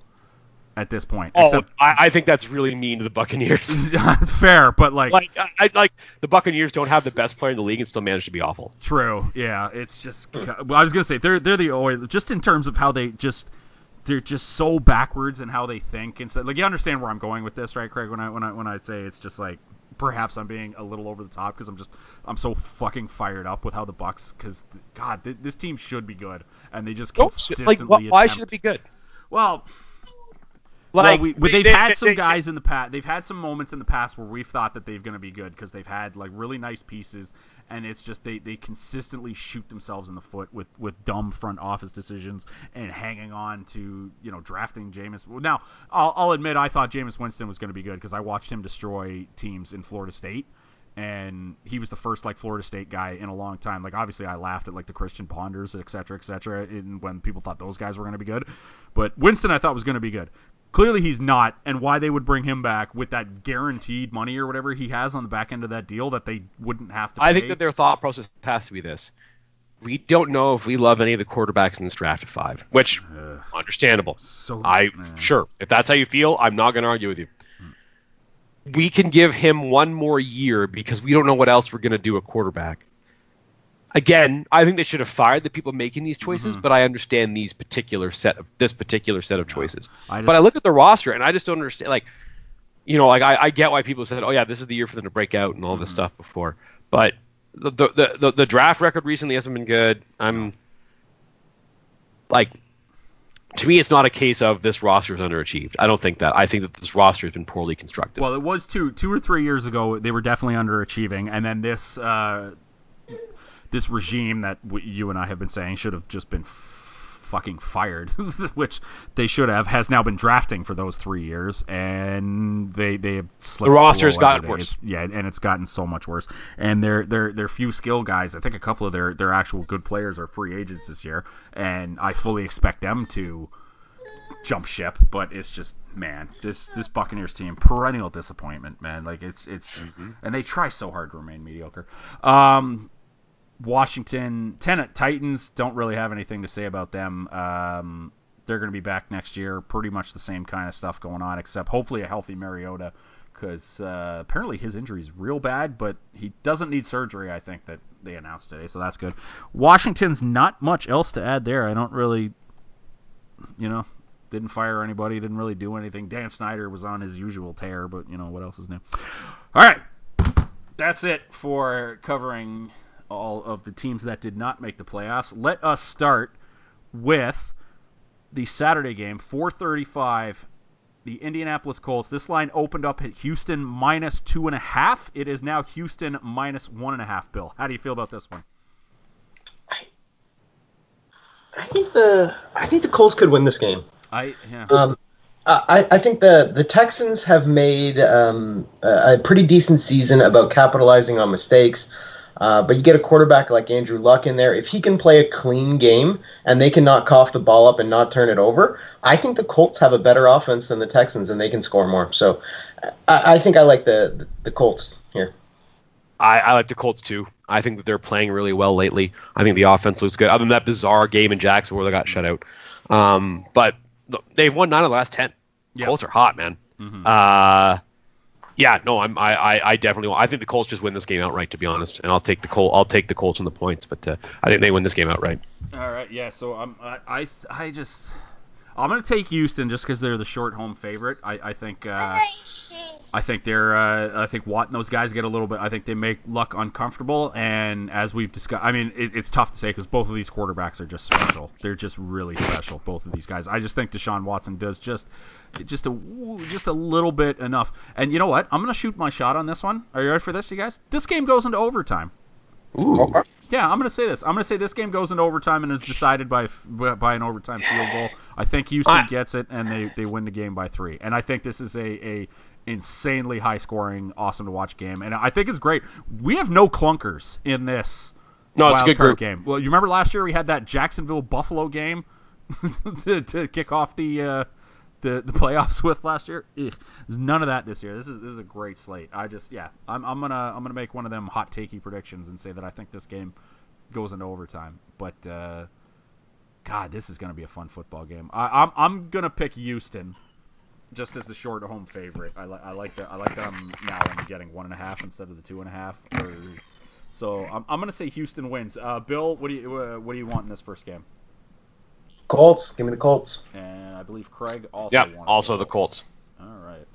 [SPEAKER 2] at this point
[SPEAKER 3] Oh,
[SPEAKER 2] except
[SPEAKER 3] I, I think that's really mean to the Buccaneers.
[SPEAKER 2] it's fair but like,
[SPEAKER 3] like I, I like the Buccaneers don't have the best player in the league and still manage to be awful.
[SPEAKER 2] true yeah it's just well, i was going to say they're they're the oilers just in terms of how they just they're just so backwards in how they think and so like you understand where i'm going with this right craig when i when i when i say it's just like perhaps i'm being a little over the top because i'm just i'm so fucking fired up with how the bucks because god th- this team should be good and they just consistently
[SPEAKER 3] like wh- why should it be good?
[SPEAKER 2] well
[SPEAKER 3] Like
[SPEAKER 2] well, we,
[SPEAKER 3] they-
[SPEAKER 2] they've
[SPEAKER 3] they-
[SPEAKER 2] had
[SPEAKER 3] they-
[SPEAKER 2] some
[SPEAKER 3] they-
[SPEAKER 2] guys in the past. They've had some moments in the past where we've thought that they're going to be good because they've had like really nice pieces, and it's just they, they consistently shoot themselves in the foot with, with dumb front office decisions and hanging on to you know drafting Jameis. Now I'll, I'll admit I thought Jameis Winston was going to be good because I watched him destroy teams in Florida State. And he was the first like Florida State guy in a long time. Like obviously I laughed at like the Christian Ponders, et cetera, et cetera, in, when people thought those guys were going to be good. But Winston I thought was going to be good. Clearly he's not, and why they would bring him back with that guaranteed money or whatever he has on the back end of that deal that they wouldn't have to.
[SPEAKER 3] I think that their thought process has to be this: we don't know if we love any of the quarterbacks in this draft at five, which
[SPEAKER 2] Ugh.
[SPEAKER 3] understandable.
[SPEAKER 2] so
[SPEAKER 3] I
[SPEAKER 2] man.
[SPEAKER 3] sure if that's how you feel, I'm not going to argue with you. Hmm. We can give him one more year because we don't know what else we're going to do at quarterback. Again, I think they should have fired the people making these choices,
[SPEAKER 2] Mm-hmm.
[SPEAKER 3] but I understand these particular set of this particular set of choices.
[SPEAKER 2] I
[SPEAKER 3] but I look at the roster and I just don't understand. Like, you know, like I, I get why people said, "Oh yeah, this is the year for them to break out" and all
[SPEAKER 2] Mm-hmm.
[SPEAKER 3] this stuff before. But the the, the the the draft record recently hasn't been good. I'm like, to me, it's not a case of this roster is underachieved. I don't think that. I think that this roster has been poorly constructed.
[SPEAKER 2] Well, it was two two or three years ago. They were definitely underachieving, and then this uh, this regime that w- you and I have been saying should have just been f- fucking fired, which they should have, has now been drafting for those three years, and they they have slipped
[SPEAKER 3] The roster's gotten worse.
[SPEAKER 2] It's- yeah, and it's gotten so much worse. And their their their few skill guys, I think a couple of their their actual good players are free agents this year, and I fully expect them to jump ship, but it's just man, this this Buccaneers team perennial disappointment, man. Like it's it's and they try so hard to remain mediocre. Um, Washington Tenet Titans don't really have anything to say about them. Um, they're going to be back next year. Pretty much the same kind of stuff going on, except hopefully a healthy Mariota, because uh, apparently his injury is real bad, but he doesn't need surgery. I think that they announced today, so that's good. Washington's not much else to add there. I don't really, you know, didn't fire anybody, didn't really do anything. Dan Snyder was on his usual tear, but you know what else is new. All right, that's it for covering all of the teams that did not make the playoffs. Let us start with the Saturday game, 4:35. The Indianapolis Colts. This line opened up at Houston minus two and a half. It is now Houston minus one and a half. Bill, how do you feel about this one?
[SPEAKER 4] I think the I think the Colts could win this game.
[SPEAKER 2] I yeah.
[SPEAKER 4] Um, I, I think the, the Texans have made um, a, a pretty decent season about capitalizing on mistakes. Uh, but you get a quarterback like Andrew Luck in there. If he can play a clean game and they can not cough the ball up and not turn it over, I think the Colts have a better offense than the Texans and they can score more. So I, I think I like the, the Colts here.
[SPEAKER 3] I, I like the Colts too. I think that they're playing really well lately. I think the offense looks good. Other than that bizarre game in Jacksonville where they got shut out, um, but look, they've won nine of the last ten.
[SPEAKER 2] Yeah.
[SPEAKER 3] Colts are hot, man.
[SPEAKER 2] Mhm.
[SPEAKER 3] Uh, Yeah, no, I'm I, I, I definitely I think the Colts just win this game outright to be honest, and I'll take the Col I'll take the Colts and the points, but uh, I think they win this game outright.
[SPEAKER 2] All right, yeah. So I'm I I, I just I'm gonna take Houston just because they're the short home favorite. I I think uh, I think they're uh, I think Watt and those guys get a little bit. I think they make Luck uncomfortable, and as we've discussed, I mean it, it's tough to say because both of these quarterbacks are just special. They're just really special, both of these guys. I just think Deshaun Watson does just just a just a little bit enough. And you know what? I'm gonna shoot my shot on this one. Are you ready for this, you guys? This game goes into overtime.
[SPEAKER 3] Ooh.
[SPEAKER 2] Yeah, I'm going to say this. I'm going to say this game goes into overtime and is decided by by an overtime field goal. I think Houston
[SPEAKER 3] I-
[SPEAKER 2] gets it and they, they win the game by three. And I think this is a, a insanely high scoring, awesome to watch game. And I think it's great. We have no clunkers in this.
[SPEAKER 3] No, it's a good group.
[SPEAKER 2] game. Well, you remember last year we had that Jacksonville Buffalo game to, to kick off the uh, the the playoffs with last year. Ugh. There's none of that this year. This is this is a great slate. I just yeah, I'm, I'm gonna I'm gonna make one of them hot takey predictions and say that I think this game goes into overtime. But uh, God, this is gonna be a fun football game. I, I'm I'm gonna pick Houston. Just as the short home favorite, I, li- I like that. I like that I'm now only getting one and a half instead of the two and a half. Or, so I'm, I'm gonna say Houston wins. Uh, Bill, what do you uh, what do you want in this first game?
[SPEAKER 4] Colts. Give me the Colts.
[SPEAKER 2] And I believe Craig also.
[SPEAKER 3] Yeah,
[SPEAKER 2] wants
[SPEAKER 3] also the Colts.
[SPEAKER 2] All right.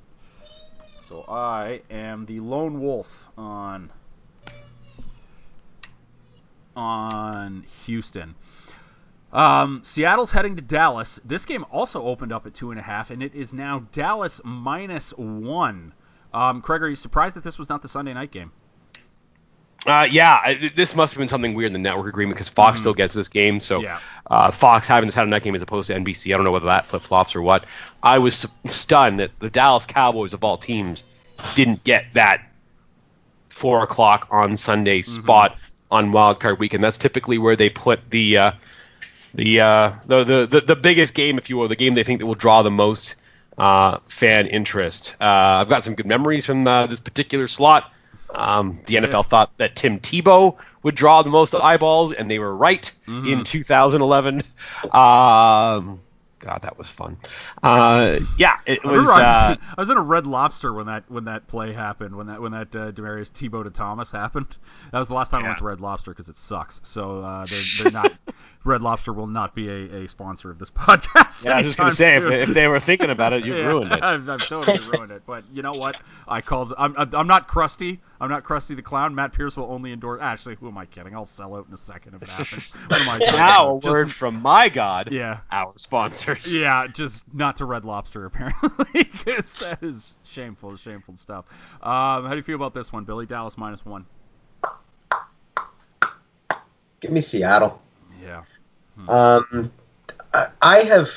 [SPEAKER 2] So I am the lone wolf on on Houston. Um, Seattle's heading to Dallas. This game also opened up at two and a half, and it is now Dallas minus one. Um, Craig, are you surprised that this was not the Sunday night game?
[SPEAKER 3] Uh, yeah, I, this must have been something weird in the network agreement because Fox still gets this game. So
[SPEAKER 2] Mm-hmm. Yeah.
[SPEAKER 3] uh, Fox having this Saturday night game as opposed to NBC, I don't know whether that flip flops or what. I was stunned that the Dallas Cowboys of all teams didn't get that four o'clock on Sunday
[SPEAKER 2] Mm-hmm.
[SPEAKER 3] spot on Wild Card Weekend. That's typically where they put the uh, the, uh, the, the the the biggest game, if you will, the game they think that will draw the most uh, fan interest. Uh, I've got some good memories from uh, this particular slot. Um, the NFL thought that Tim Tebow would draw the most eyeballs, and they were right in 2011. Um, God, that was fun. Uh, yeah, it was.
[SPEAKER 2] I
[SPEAKER 3] Uh,
[SPEAKER 2] was, I was in a Red Lobster when that when that play happened when that when that uh, Demaryius Tebow to Thomas happened. That was the last time I went to Red Lobster because it sucks. So uh, they're, they're not. Red Lobster will not be a, a sponsor of this podcast.
[SPEAKER 3] yeah, I was just gonna say if, if they were thinking about it, you've
[SPEAKER 2] Yeah,
[SPEAKER 3] ruined it.
[SPEAKER 2] I've, I've totally ruined it. But you know what? I calls. I'm I'm not crusty. I'm not crusty the clown. Matt Pierce will only endorse. Actually, who am I kidding? I'll sell out in a second if it happens. What am I
[SPEAKER 3] Now a
[SPEAKER 2] about? Just-
[SPEAKER 3] word from my God,
[SPEAKER 2] Yeah.
[SPEAKER 3] our sponsors.
[SPEAKER 2] Yeah, just not to Red Lobster apparently, because that is shameful, shameful stuff. Um, how do you feel about this one, Billy? Dallas minus one.
[SPEAKER 4] Give me Seattle.
[SPEAKER 2] Yeah.
[SPEAKER 4] Um, I- I have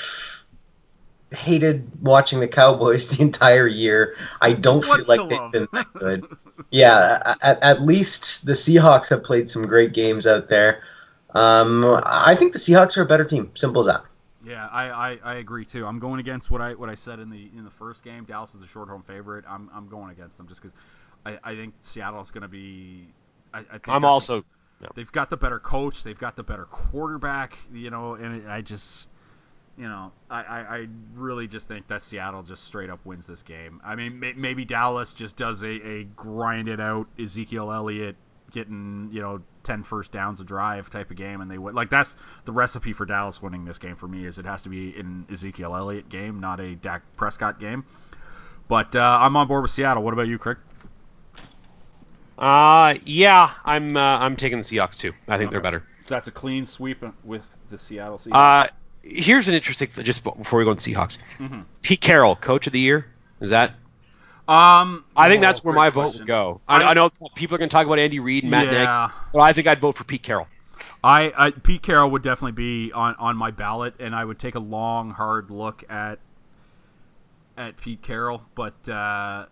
[SPEAKER 4] hated watching the Cowboys the entire year. I don't feel like they've
[SPEAKER 2] love?
[SPEAKER 4] been that good. yeah, at, at least the Seahawks have played some great games out there. Um, I think the Seahawks are a better team. Simple as that.
[SPEAKER 2] Yeah, I, I, I agree too. I'm going against what I what I said in the in the first game. Dallas is a short home favorite. I'm I'm going against them just because I, I think Seattle's going to be. I, I think
[SPEAKER 3] I'm
[SPEAKER 2] that-
[SPEAKER 3] also
[SPEAKER 2] They've got the better coach. They've got the better quarterback. You know, and I just, you know, I, I, I really just think that Seattle just straight up wins this game. I mean, may, maybe Dallas just does a, a grind it out Ezekiel Elliott getting you know 10 first downs a drive type of game, and they win. Like that's the recipe for Dallas winning this game for me is it has to be an Ezekiel Elliott game, not a Dak Prescott game. But uh, I'm on board with Seattle. What about you, Craig?
[SPEAKER 3] Uh, yeah, I'm uh, I'm taking the Seahawks too. I think they're better.
[SPEAKER 2] So that's a clean sweep with the Seattle Seahawks.
[SPEAKER 3] Uh, here's an interesting just before we go on the Seahawks.
[SPEAKER 2] Mhm.
[SPEAKER 3] Pete Carroll, coach of the year, is that?
[SPEAKER 2] Um,
[SPEAKER 3] I think
[SPEAKER 2] oh,
[SPEAKER 3] that's where my vote would go. I,
[SPEAKER 2] I-
[SPEAKER 3] I know people are going to talk about Andy Reid and Matt
[SPEAKER 2] Yeah.
[SPEAKER 3] Nagy, but I think I'd vote for Pete Carroll.
[SPEAKER 2] I, I Pete Carroll would definitely be on, on my ballot, and I would take a long, hard look at at Pete Carroll. But uh,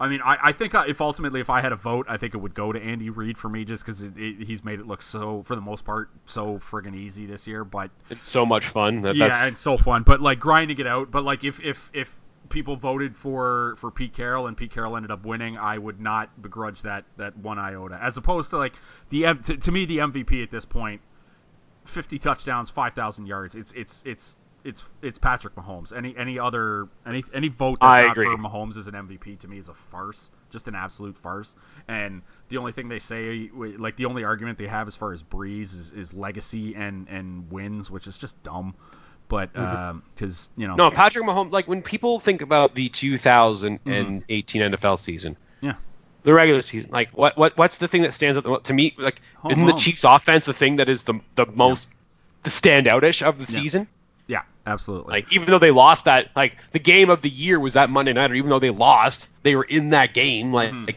[SPEAKER 2] I mean, I, I think uh, if ultimately if I had a vote, I think it would go to Andy Reid for me, just because he's made it look so, for the most part, so friggin' easy this year. But
[SPEAKER 3] It's so much fun. That,
[SPEAKER 2] yeah,
[SPEAKER 3] that's,
[SPEAKER 2] it's so fun. But like grinding it out. But like if if if people voted for for Pete Carroll and Pete Carroll ended up winning, I would not begrudge that that one iota. As opposed to like the to, to me the MVP at this point, 50 touchdowns, 5,000 yards. It's it's it's it's it's Patrick Mahomes. Any any other any any vote that's
[SPEAKER 3] I
[SPEAKER 2] not
[SPEAKER 3] agree.
[SPEAKER 2] for Mahomes as an MVP to me is a farce, just an absolute farce. And the only thing they say, like the only argument they have as far as Brees is, is legacy and and wins, which is just dumb. But because you know,
[SPEAKER 3] Mm-hmm. No, Patrick Mahomes. Like when people think about the 2018 NFL season,
[SPEAKER 2] Mm-hmm. yeah,
[SPEAKER 3] the regular season, like what what what's the thing that stands out to me? Like
[SPEAKER 2] Home
[SPEAKER 3] isn't the. Chiefs' offense the thing that is the the most the standoutish of the
[SPEAKER 2] Yeah.
[SPEAKER 3] season?
[SPEAKER 2] Yeah, absolutely.
[SPEAKER 3] Like even though they lost that, like the game of the year was that Monday night, or even though they lost, they were in that game. Like,
[SPEAKER 2] Mhm.
[SPEAKER 3] like,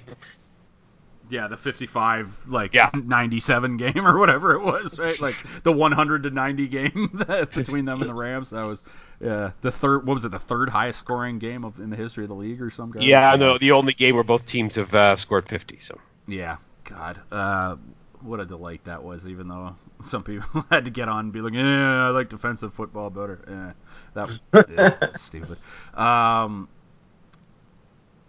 [SPEAKER 2] Yeah, the 55 like
[SPEAKER 3] Yeah.
[SPEAKER 2] 97 game or whatever it was, right? Like the 100 to 90 game between them and the Rams. That was yeah, the third what was it? The third highest scoring game of in the history of the league or some kind.
[SPEAKER 3] yeah, no, the only game where both teams have uh, scored 50. So
[SPEAKER 2] Yeah, God, uh, what a delight that was. Even though some people had to get on and be like, "Yeah, I like defensive football better." Eh, that yeah, stupid. Um,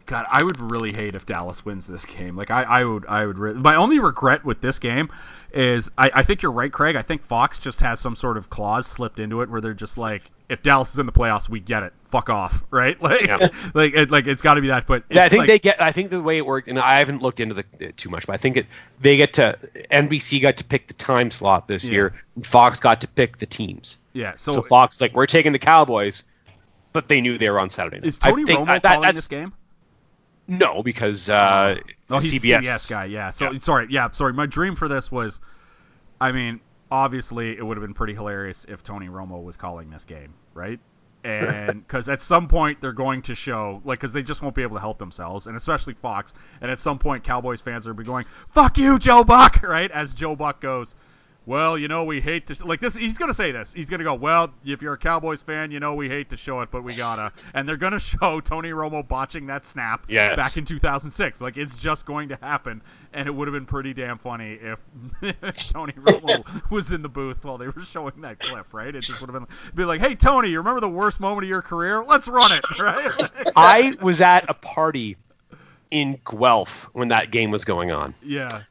[SPEAKER 2] God, I would really hate if Dallas wins this game. Like, I, I would, I would. Re- My only regret with this game is, I, I think you're right, Craig. I think Fox just has some sort of clause slipped into it where they're just like, if Dallas is in the playoffs, we get it. Fuck off, right? Like,
[SPEAKER 3] Yeah.
[SPEAKER 2] like, it, like it's got to be that. But
[SPEAKER 3] yeah, I think
[SPEAKER 2] like-
[SPEAKER 3] they get. I think the way it worked, and I haven't looked into the it too much, but I think it they get to NBC got to pick the time slot this
[SPEAKER 2] Yeah.
[SPEAKER 3] year, and Fox got to pick the teams.
[SPEAKER 2] Yeah.
[SPEAKER 3] So,
[SPEAKER 2] So,
[SPEAKER 3] Fox like we're taking the Cowboys, but they knew they were on Saturday night.
[SPEAKER 2] is Tony
[SPEAKER 3] I think,
[SPEAKER 2] Romo
[SPEAKER 3] uh, that-
[SPEAKER 2] calling this game?
[SPEAKER 3] No, because uh,
[SPEAKER 2] Oh, he's
[SPEAKER 3] CBS.
[SPEAKER 2] CBS guy. Yeah. So
[SPEAKER 3] Yeah.
[SPEAKER 2] sorry. Yeah. Sorry. My dream for this was, I mean, obviously it would have been pretty hilarious if Tony Romo was calling this game, right? And because at some point they're going to show, like, because they just won't be able to help themselves, and especially Fox. And at some point, Cowboys fans are be going, "Fuck you, Joe Buck!" Right? As Joe Buck goes, "Well, you know, we hate to like this." He's gonna say this. He's gonna go, "Well, if you're a Cowboys fan, you know we hate to show it, but we gotta." And they're gonna show Tony Romo botching that snap
[SPEAKER 3] Yes.
[SPEAKER 2] back in 2006. Like it's just going to happen, and it would have been pretty damn funny if Tony Romo was in the booth while they were showing that clip, right? It just would have been be like, "Hey Tony, you remember the worst moment of your career? Let's run it!" Right?
[SPEAKER 3] I was at a party in Guelph when that game was going on,
[SPEAKER 2] yeah,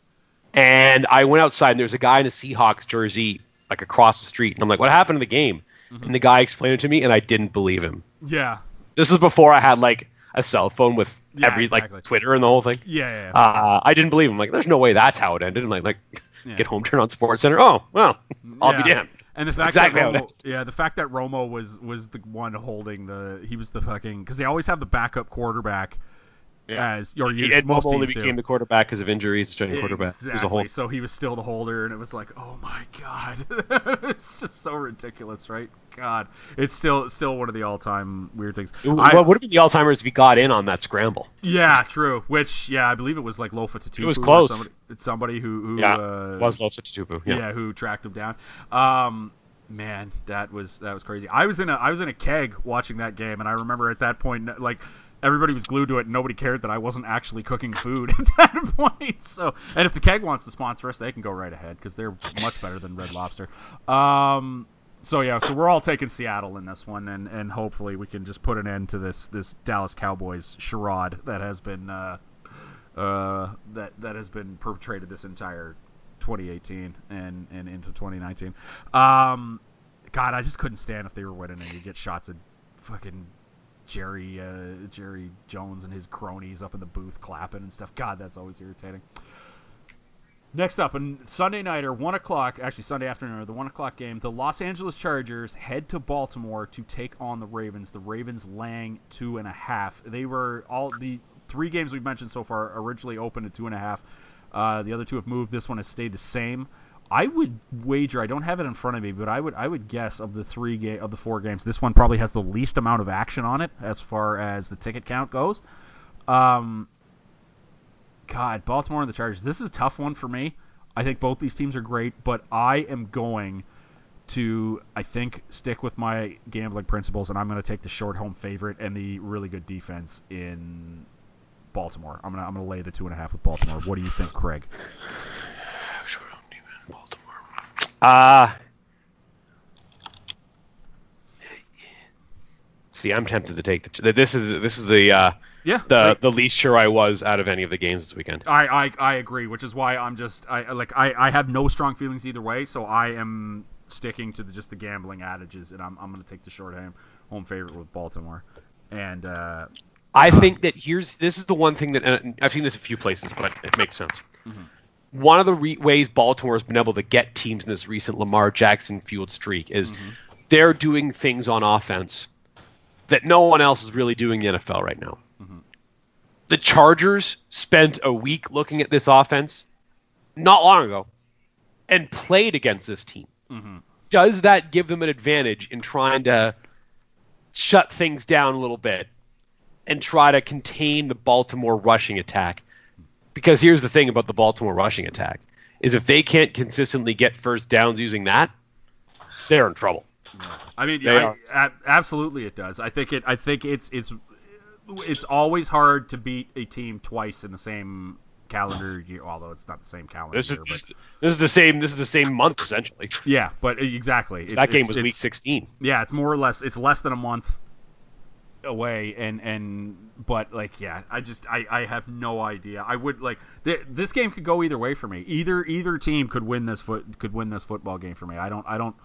[SPEAKER 3] and I went outside and there was a guy in a Seahawks jersey like across the street, and I'm like, "What happened to the game?"
[SPEAKER 2] Mm-hmm.
[SPEAKER 3] And the guy explained it to me, and I didn't believe him.
[SPEAKER 2] yeah,
[SPEAKER 3] This is before I had like a cell phone with
[SPEAKER 2] Yeah,
[SPEAKER 3] every
[SPEAKER 2] exactly.
[SPEAKER 3] like Twitter and the whole thing.
[SPEAKER 2] yeah, yeah. yeah.
[SPEAKER 3] Uh, I didn't believe him. Like, there's no way that's how it ended. I'm like, like get home, turn on Sports Center. Oh, well, I'll be damned.
[SPEAKER 2] And the fact
[SPEAKER 3] exactly
[SPEAKER 2] that Romo, yeah, the fact that Romo was was the one holding the he was the fucking because they always have the backup quarterback
[SPEAKER 3] Yeah.
[SPEAKER 2] as or
[SPEAKER 3] He, Ed
[SPEAKER 2] most
[SPEAKER 3] only
[SPEAKER 2] teams do.
[SPEAKER 3] became the quarterback because of injuries, starting quarterback.
[SPEAKER 2] Exactly.
[SPEAKER 3] It was a whole.
[SPEAKER 2] So he was still the holder, and it was like, oh my god, it's just so ridiculous, right? God, it's still still one of the all-time weird things. I-
[SPEAKER 3] what would have been the Alzheimer's if he got in on that scramble?
[SPEAKER 2] yeah, true. Which yeah, I believe it was like Lofa Tatupu.
[SPEAKER 3] It was close.
[SPEAKER 2] Somebody, it's somebody who, who
[SPEAKER 3] Yeah,
[SPEAKER 2] uh,
[SPEAKER 3] was Lofa Tatupu.
[SPEAKER 2] yeah.
[SPEAKER 3] Yeah.
[SPEAKER 2] who tracked him down. Um, man, that was that was crazy. I was in a I was in a keg watching that game, and I remember at that point, like everybody was glued to it, and nobody cared that I wasn't actually cooking food at that point. So, and if the keg wants to sponsor us, they can go right ahead because they're much better than Red Lobster. Um. So yeah, so we're all taking Seattle in this one, and, and hopefully we can just put an end to this this Dallas Cowboys charade that has been uh, uh, that that has been perpetrated this entire 2018 and and into 2019. Um, God, I just couldn't stand if they were winning and you get shots of fucking Jerry uh, Jerry Jones and his cronies up in the booth clapping and stuff. God, that's always irritating. Next up, on Sunday night or one o'clock, actually Sunday afternoon, or the one o'clock game, the Los Angeles Chargers head to Baltimore to take on the Ravens. The Ravens laying two and a half. They were all the three games we've mentioned so far originally opened at two and a half. Uh, the other two have moved. This one has stayed the same. I would wager. I don't have it in front of me, but I would I would guess of the three ga- of the four games, this one probably has the least amount of action on it as far as the ticket count goes. Um, God, Baltimore and the Chargers. This is a tough one for me. I think both these teams are great, but I am going to, I think, stick with my gambling principles, and I'm going to take the short home favorite and the really good defense in Baltimore. I'm gonna I'm gonna lay the two and a half with Baltimore. What do you think, Craig?
[SPEAKER 3] Uh See, I'm tempted to take the. This is this is the uh,
[SPEAKER 2] Yeah,
[SPEAKER 3] the
[SPEAKER 2] like-
[SPEAKER 3] the least sure I was out of any of the games this weekend.
[SPEAKER 2] I, I, I agree, which is why I'm just I like I, I have no strong feelings either way, so I am sticking to the, just the gambling adages, and I'm I'm going to take the short home home favorite with Baltimore. And uh,
[SPEAKER 3] I think that here's this is the one thing that I've seen this a few places, but it makes sense. One of the re- ways Baltimore has been able to get teams in this recent Lamar Jackson fueled streak is mm-hmm. they're doing things on offense that no one else is really doing in the NFL right now. Mm-hmm. The Chargers spent a week looking at this offense not long ago and played against this team. Mm-hmm. Does that give them an advantage in trying to shut things down a little bit and try to contain the Baltimore rushing attack? Because here's the thing about the Baltimore rushing attack is if they can't consistently get first downs using that, they're in trouble.
[SPEAKER 2] I mean,
[SPEAKER 3] They
[SPEAKER 2] I, absolutely, it does. I think it. I think it's it's it's always hard to beat a team twice in the same calendar year. Although it's not the same calendar
[SPEAKER 3] This is
[SPEAKER 2] year,
[SPEAKER 3] this, this is the same this is the same month essentially.
[SPEAKER 2] yeah, but exactly. It's-
[SPEAKER 3] that game was week 16.
[SPEAKER 2] Yeah, it's more or less. It's less than a month away, and and but like yeah, I just I I have no idea. I would like th- this game could go either way for me. Either either team could win this foot could win this football game for me. I don't I don't.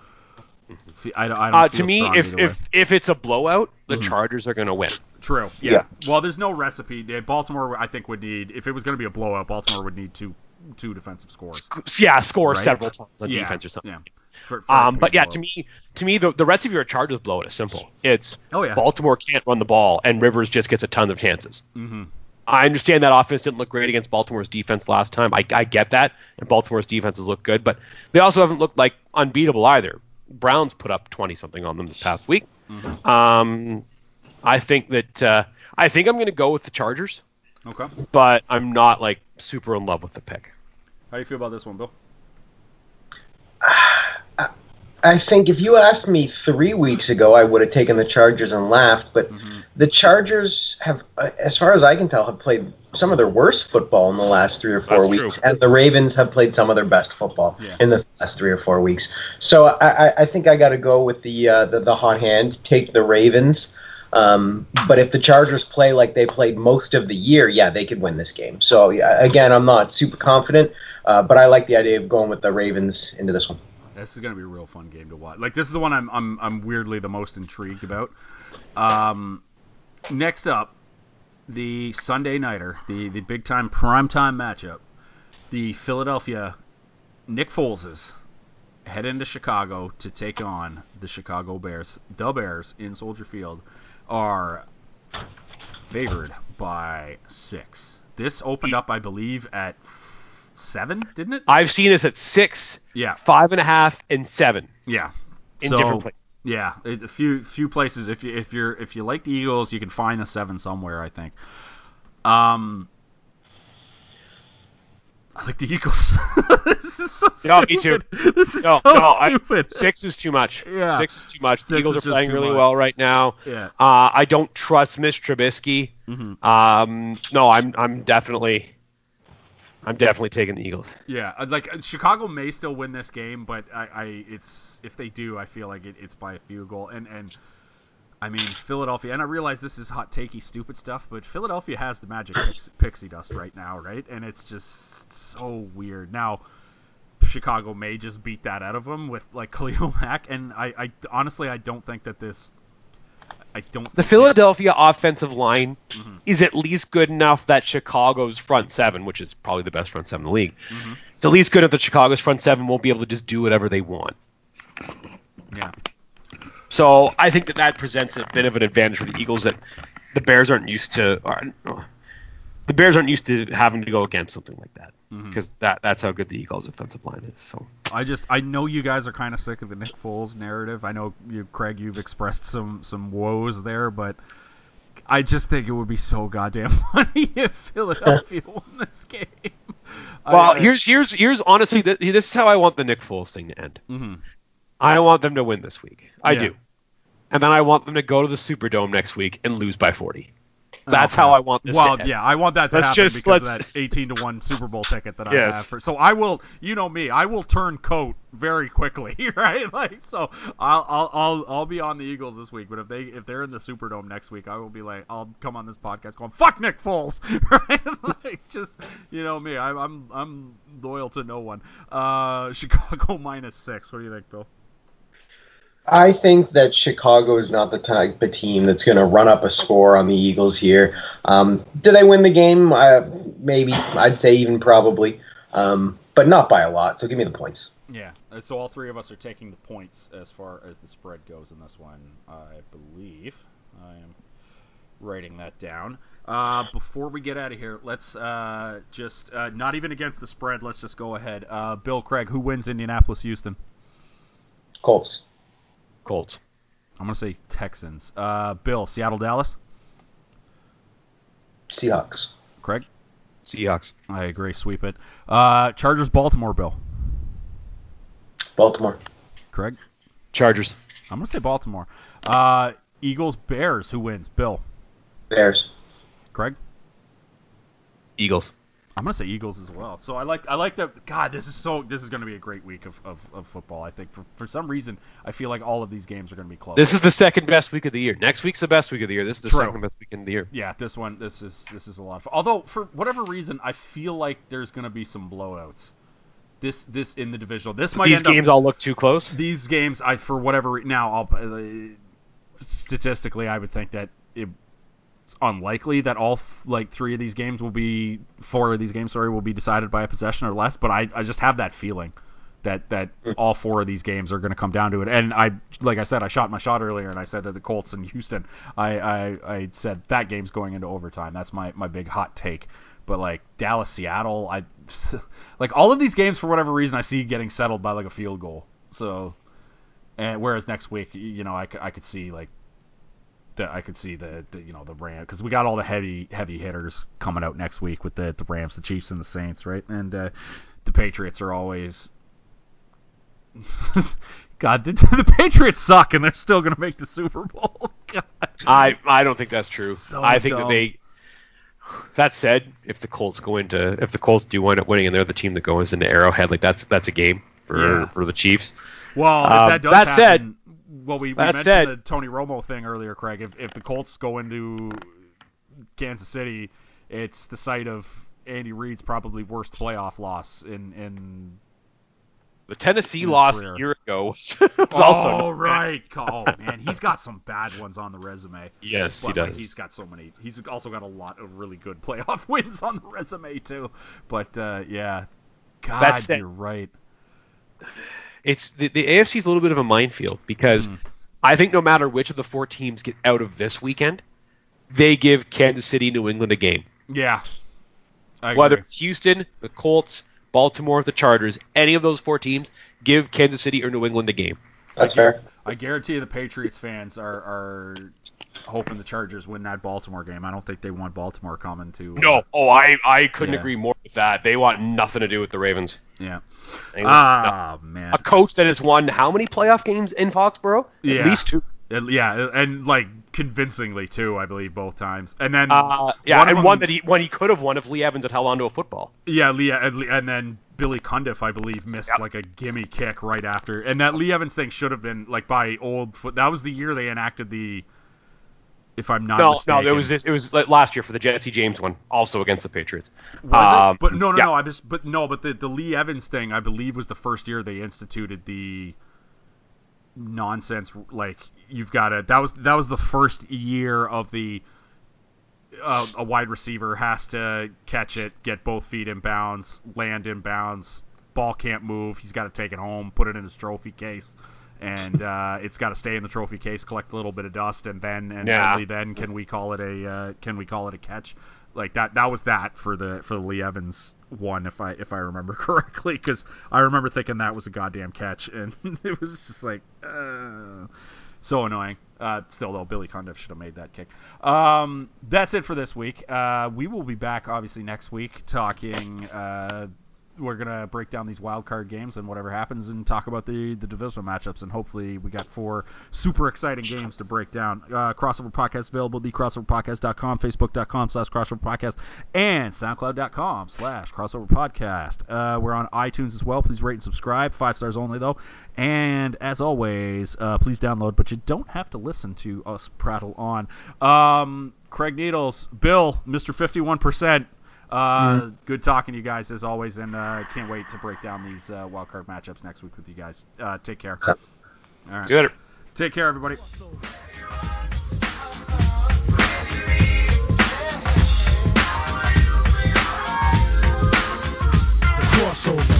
[SPEAKER 2] I don't, I don't
[SPEAKER 3] Uh, to me, if
[SPEAKER 2] way.
[SPEAKER 3] if if it's a blowout, the
[SPEAKER 2] Mhm.
[SPEAKER 3] Chargers are going to win.
[SPEAKER 2] True. Yeah.
[SPEAKER 3] Yeah.
[SPEAKER 2] Well, there's no recipe. Baltimore, I think, would need if it was going to be a blowout. Baltimore would need two two defensive scores.
[SPEAKER 3] Yeah, score
[SPEAKER 2] Right.
[SPEAKER 3] several times on
[SPEAKER 2] yeah.
[SPEAKER 3] defense or something.
[SPEAKER 2] Yeah. For, for
[SPEAKER 3] Um, but
[SPEAKER 2] be a
[SPEAKER 3] yeah, to me, to me, the, the recipe for a Chargers blowout is simple. It's
[SPEAKER 2] Oh, yeah.
[SPEAKER 3] Baltimore can't run the ball, and Rivers just gets a ton of chances.
[SPEAKER 2] Mhm.
[SPEAKER 3] I understand that offense didn't look great against Baltimore's defense last time. I, I get that, and Baltimore's defenses look good, but they also haven't looked like unbeatable either. Browns put up twenty something on them this past week.
[SPEAKER 2] Mm-hmm.
[SPEAKER 3] Um, I think that uh, I think I'm going to go with the Chargers,
[SPEAKER 2] Okay.
[SPEAKER 3] but I'm not like super in love with the pick.
[SPEAKER 2] How do you feel about this one, Bill?
[SPEAKER 4] I think if you asked me three weeks ago, I would have taken the Chargers and laughed. But
[SPEAKER 2] Mm-hmm.
[SPEAKER 4] the Chargers have, uh, as far as I can tell, have played some of their worst football in the last three or four
[SPEAKER 3] That's
[SPEAKER 4] weeks,
[SPEAKER 3] true.
[SPEAKER 4] and the Ravens have played some of their best football
[SPEAKER 2] Yeah.
[SPEAKER 4] in the last three or four weeks. So I, I, I think I got to go with the, uh, the the hot hand, take the Ravens. Um, but if the Chargers play like they played most of the year, yeah, they could win this game. So yeah, again, I'm not super confident, uh, but I like the idea of going with the Ravens into this one.
[SPEAKER 2] This is going to be a real fun game to watch. Like this is the one I'm I'm I'm weirdly the most intrigued about. Um, next up, the Sunday nighter, the the big time prime time matchup, the Philadelphia Nick Foleses head into Chicago to take on the Chicago Bears. The Bears in Soldier Field are favored by six. This opened up, I believe, at seven, didn't it?
[SPEAKER 3] I've seen this at six,
[SPEAKER 2] Yeah,
[SPEAKER 3] five and a half, and seven
[SPEAKER 2] yeah.
[SPEAKER 3] in
[SPEAKER 2] So-
[SPEAKER 3] different places.
[SPEAKER 2] Yeah, a few few places. If you if you're if you like the Eagles, you can find the seven somewhere. I think. Um, I like the Eagles. this is so
[SPEAKER 3] No,
[SPEAKER 2] stupid.
[SPEAKER 3] me too.
[SPEAKER 2] This is
[SPEAKER 3] No,
[SPEAKER 2] so
[SPEAKER 3] no, I-
[SPEAKER 2] stupid.
[SPEAKER 3] Six is too much.
[SPEAKER 2] Yeah.
[SPEAKER 3] Six is too much.
[SPEAKER 2] Six
[SPEAKER 3] the Eagles are playing really
[SPEAKER 2] much.
[SPEAKER 3] well right now.
[SPEAKER 2] Yeah.
[SPEAKER 3] Uh, I don't trust Mitch Trubisky.
[SPEAKER 2] Mm-hmm.
[SPEAKER 3] Um, no, I'm I'm definitely I'm definitely taking the Eagles.
[SPEAKER 2] Yeah, uh, like uh, Chicago may still win this game, but I, I it's if they do, I feel like it, it's by a field goal. And and I mean Philadelphia, and I realize this is hot takey, stupid stuff, but Philadelphia has the magic pix- pixie dust right now, right? And it's just so weird. Now Chicago may just beat that out of them with like Khalil Mack, and I, I honestly I don't think that this. I don't.
[SPEAKER 3] The Philadelphia offensive line
[SPEAKER 2] Mm-hmm.
[SPEAKER 3] is at least good enough that Chicago's front seven, which is probably the best front seven in the league,
[SPEAKER 2] Mm-hmm.
[SPEAKER 3] it's at least good enough that Chicago's front seven won't be able to just do whatever they want.
[SPEAKER 2] Yeah.
[SPEAKER 3] So I think that that presents a bit of an advantage for the Eagles that the Bears aren't used to. Or, the Bears aren't used to having to go against something like that
[SPEAKER 2] Mm-hmm.
[SPEAKER 3] because that that's how good the Eagles' offensive line is. So
[SPEAKER 2] I just I know you guys are kind of sick of the Nick Foles narrative. I know you, Craig, you've expressed some some woes there, but I just think it would be so goddamn funny if Philadelphia won this game.
[SPEAKER 3] Well,
[SPEAKER 2] I-
[SPEAKER 3] here's here's here's honestly th- this is how I want the Nick Foles thing to end.
[SPEAKER 2] Mhm.
[SPEAKER 3] I want them to win this week. I
[SPEAKER 2] Yeah.
[SPEAKER 3] do. And then I want them to go to the Superdome next week and lose by 40. That's
[SPEAKER 2] Okay.
[SPEAKER 3] how I want this
[SPEAKER 2] Well, yeah, I want that to
[SPEAKER 3] Let's
[SPEAKER 2] happen
[SPEAKER 3] just-
[SPEAKER 2] because
[SPEAKER 3] let's-
[SPEAKER 2] of that 18 to one Super Bowl ticket that I
[SPEAKER 3] Yes.
[SPEAKER 2] have. For, so I will, you know me, I will turn coat very quickly, right? Like, so I'll, I'll, I'll, I'll be on the Eagles this week, but if they, if they're in the Superdome next week, I will be like, I'll come on this podcast going, "Fuck Nick Foles," right? like, just, you know me, I'm, I'm, I'm loyal to no one. Uh, Chicago minus six. What do you think, Bill?
[SPEAKER 4] I think that Chicago is not the type of team that's going to run up a score on the Eagles here. Um, do they win the game? Uh, maybe. I'd say even probably, um, but not by a lot. So give me the points.
[SPEAKER 2] Yeah. uh, So all three of us are taking the points as far as the spread goes in this one, I believe. I am writing that down. Uh, before we get out of here, let's uh, just uh, not even against the spread. Let's just go ahead. Uh, Bill Craig, who wins Indianapolis, Houston?
[SPEAKER 4] Colts.
[SPEAKER 3] Colts.
[SPEAKER 2] I'm gonna say Texans. Uh, Bill, Seattle, Dallas.
[SPEAKER 4] Seahawks.
[SPEAKER 2] Craig,
[SPEAKER 3] Seahawks.
[SPEAKER 2] I agree. Sweep it. Uh, Chargers, Baltimore. Bill,
[SPEAKER 4] Baltimore.
[SPEAKER 2] Craig.
[SPEAKER 3] Chargers.
[SPEAKER 2] I'm gonna say Baltimore. Uh, Eagles, Bears. Who wins? Bill,
[SPEAKER 4] Bears.
[SPEAKER 2] Craig.
[SPEAKER 3] Eagles.
[SPEAKER 2] I'm gonna say Eagles as well. So I like I like that. God, this is so this is gonna be a great week of, of, of football. I think for for some reason I feel like all of these games are gonna be close.
[SPEAKER 3] This is the second best week of the year. Next week's the best week of the year. This is the
[SPEAKER 2] True.
[SPEAKER 3] second best week of the year.
[SPEAKER 2] yeah, this one this is this is a lot of fun. Although for whatever reason I feel like there's gonna be some blowouts. This this in the divisional. This might
[SPEAKER 3] These
[SPEAKER 2] end up-
[SPEAKER 3] games all look too close.
[SPEAKER 2] these games, I for whatever now, I'll uh, statistically, I would think that it's unlikely that all f- like three of these games will be four of these games, sorry, will be decided by a possession or less. But I, I just have that feeling that that hmm. all four of these games are going to come down to it. And I, like I said, I shot my shot earlier, and I said that the Colts and Houston, I, I, I said that game's going into overtime. That's my my big hot take. But like Dallas, Seattle, I like all of these games for whatever reason I see getting settled by like a field goal. So, and whereas next week, you know, i, I could see like the I could see the, the you know the Rams because we got all the heavy heavy hitters coming out next week with the the Rams, the Chiefs, and the Saints, right? And uh, the Patriots are always. God, the, the Patriots suck, and they're still gonna make the Super Bowl. God.
[SPEAKER 3] I I don't think that's true.
[SPEAKER 2] So
[SPEAKER 3] I think
[SPEAKER 2] dumb.
[SPEAKER 3] that they. That said, if the Colts go into if the Colts do wind up winning and they're the team that goes into Arrowhead, like that's that's a game for
[SPEAKER 2] Yeah.
[SPEAKER 3] for the Chiefs.
[SPEAKER 2] Well,
[SPEAKER 3] Um,
[SPEAKER 2] that
[SPEAKER 3] that said-
[SPEAKER 2] happen, well, we, we mentioned
[SPEAKER 3] said-
[SPEAKER 2] the Tony Romo thing earlier, Craig. If, if the Colts go into Kansas City, it's the site of Andy Reid's probably worst playoff loss in in.
[SPEAKER 3] The Tennessee loss
[SPEAKER 2] career.
[SPEAKER 3] a year ago was, was also
[SPEAKER 2] oh right, oh man, he's got some bad ones on the resume.
[SPEAKER 3] yes he
[SPEAKER 2] But, like,
[SPEAKER 3] does.
[SPEAKER 2] he's got so many. He's also got a lot of really good playoff wins on the resume too. But uh, yeah, God,
[SPEAKER 3] That's
[SPEAKER 2] you're right.
[SPEAKER 3] It's the, the AFC is a little bit of a minefield because
[SPEAKER 2] Mhm.
[SPEAKER 3] I think no matter which of the four teams get out of this weekend, they give Kansas City, New England a game.
[SPEAKER 2] Yeah.
[SPEAKER 3] Whether it's Houston, the Colts, Baltimore, the Chargers, any of those four teams, give Kansas City or New England a game.
[SPEAKER 4] That's fair.
[SPEAKER 2] I guarantee you the Patriots fans are, are hoping the Chargers win that Baltimore game. I don't think they want Baltimore coming to. uh,
[SPEAKER 3] No, oh, I, I couldn't
[SPEAKER 2] Yeah.
[SPEAKER 3] agree more with that. They want nothing to do with the Ravens.
[SPEAKER 2] Yeah.
[SPEAKER 3] They want.
[SPEAKER 2] Ah man.
[SPEAKER 3] a coach that has won how many playoff games in Foxborough?
[SPEAKER 2] Yeah.
[SPEAKER 3] At least two.
[SPEAKER 2] And- yeah, and like convincingly too, I believe both times. And then
[SPEAKER 3] Uh, yeah,
[SPEAKER 2] one
[SPEAKER 3] and
[SPEAKER 2] them-
[SPEAKER 3] one that he one he could have won if Lee Evans had held on to a football.
[SPEAKER 2] Yeah, Lee and, Lee- and then Billy Cundiff, I believe, missed
[SPEAKER 3] Yep.
[SPEAKER 2] like a gimme kick right after. And that Lee Evans thing should have been like by old foot. That was the year they enacted the. If I'm not
[SPEAKER 3] No,
[SPEAKER 2] mistaken.
[SPEAKER 3] no, it was this. It was like last year for the Jesse James one, also against the Patriots. Um?
[SPEAKER 2] But no, no,
[SPEAKER 3] yeah.
[SPEAKER 2] no. I just, but no, but the the Lee Evans thing, I believe, was the first year they instituted the nonsense. Like you've got to. That was that was the first year of the. Uh, a wide receiver has to catch it, get both feet in bounds, land in bounds. Ball can't move. He's got to take it home, put it in his trophy case, and uh, it's got to stay in the trophy case, collect a little bit of dust, and then and
[SPEAKER 3] Yeah.
[SPEAKER 2] only then can we call it a uh, can we call it a catch? Like that that was that for the for the Lee Evans one if I if I remember correctly because I remember thinking that was a goddamn catch and it was just like uh, so annoying. Uh, still though, Billy Cundiff should have made that kick. Um, that's it for this week. Uh, we will be back obviously next week talking. We're gonna break down these wild card games and whatever happens and talk about the the divisional matchups and hopefully we got four super exciting games to break down. Uh, crossover podcast available at thecrossoverpodcast.com, facebook.com slash crossover podcast, and soundcloud.com slash crossover podcast. Uh, we're on iTunes as well. Please rate and subscribe. Five stars only though. And as always, uh, please download, but you don't have to listen to us prattle on. Um, Craig Needles, Bill, Mr. 51%. Mm-hmm. Uh. Good talking to you guys as always, and uh, can't wait to break down these uh, wild card matchups next week with you guys. Uh, take care. All right. Take care, everybody.
[SPEAKER 1] crossover.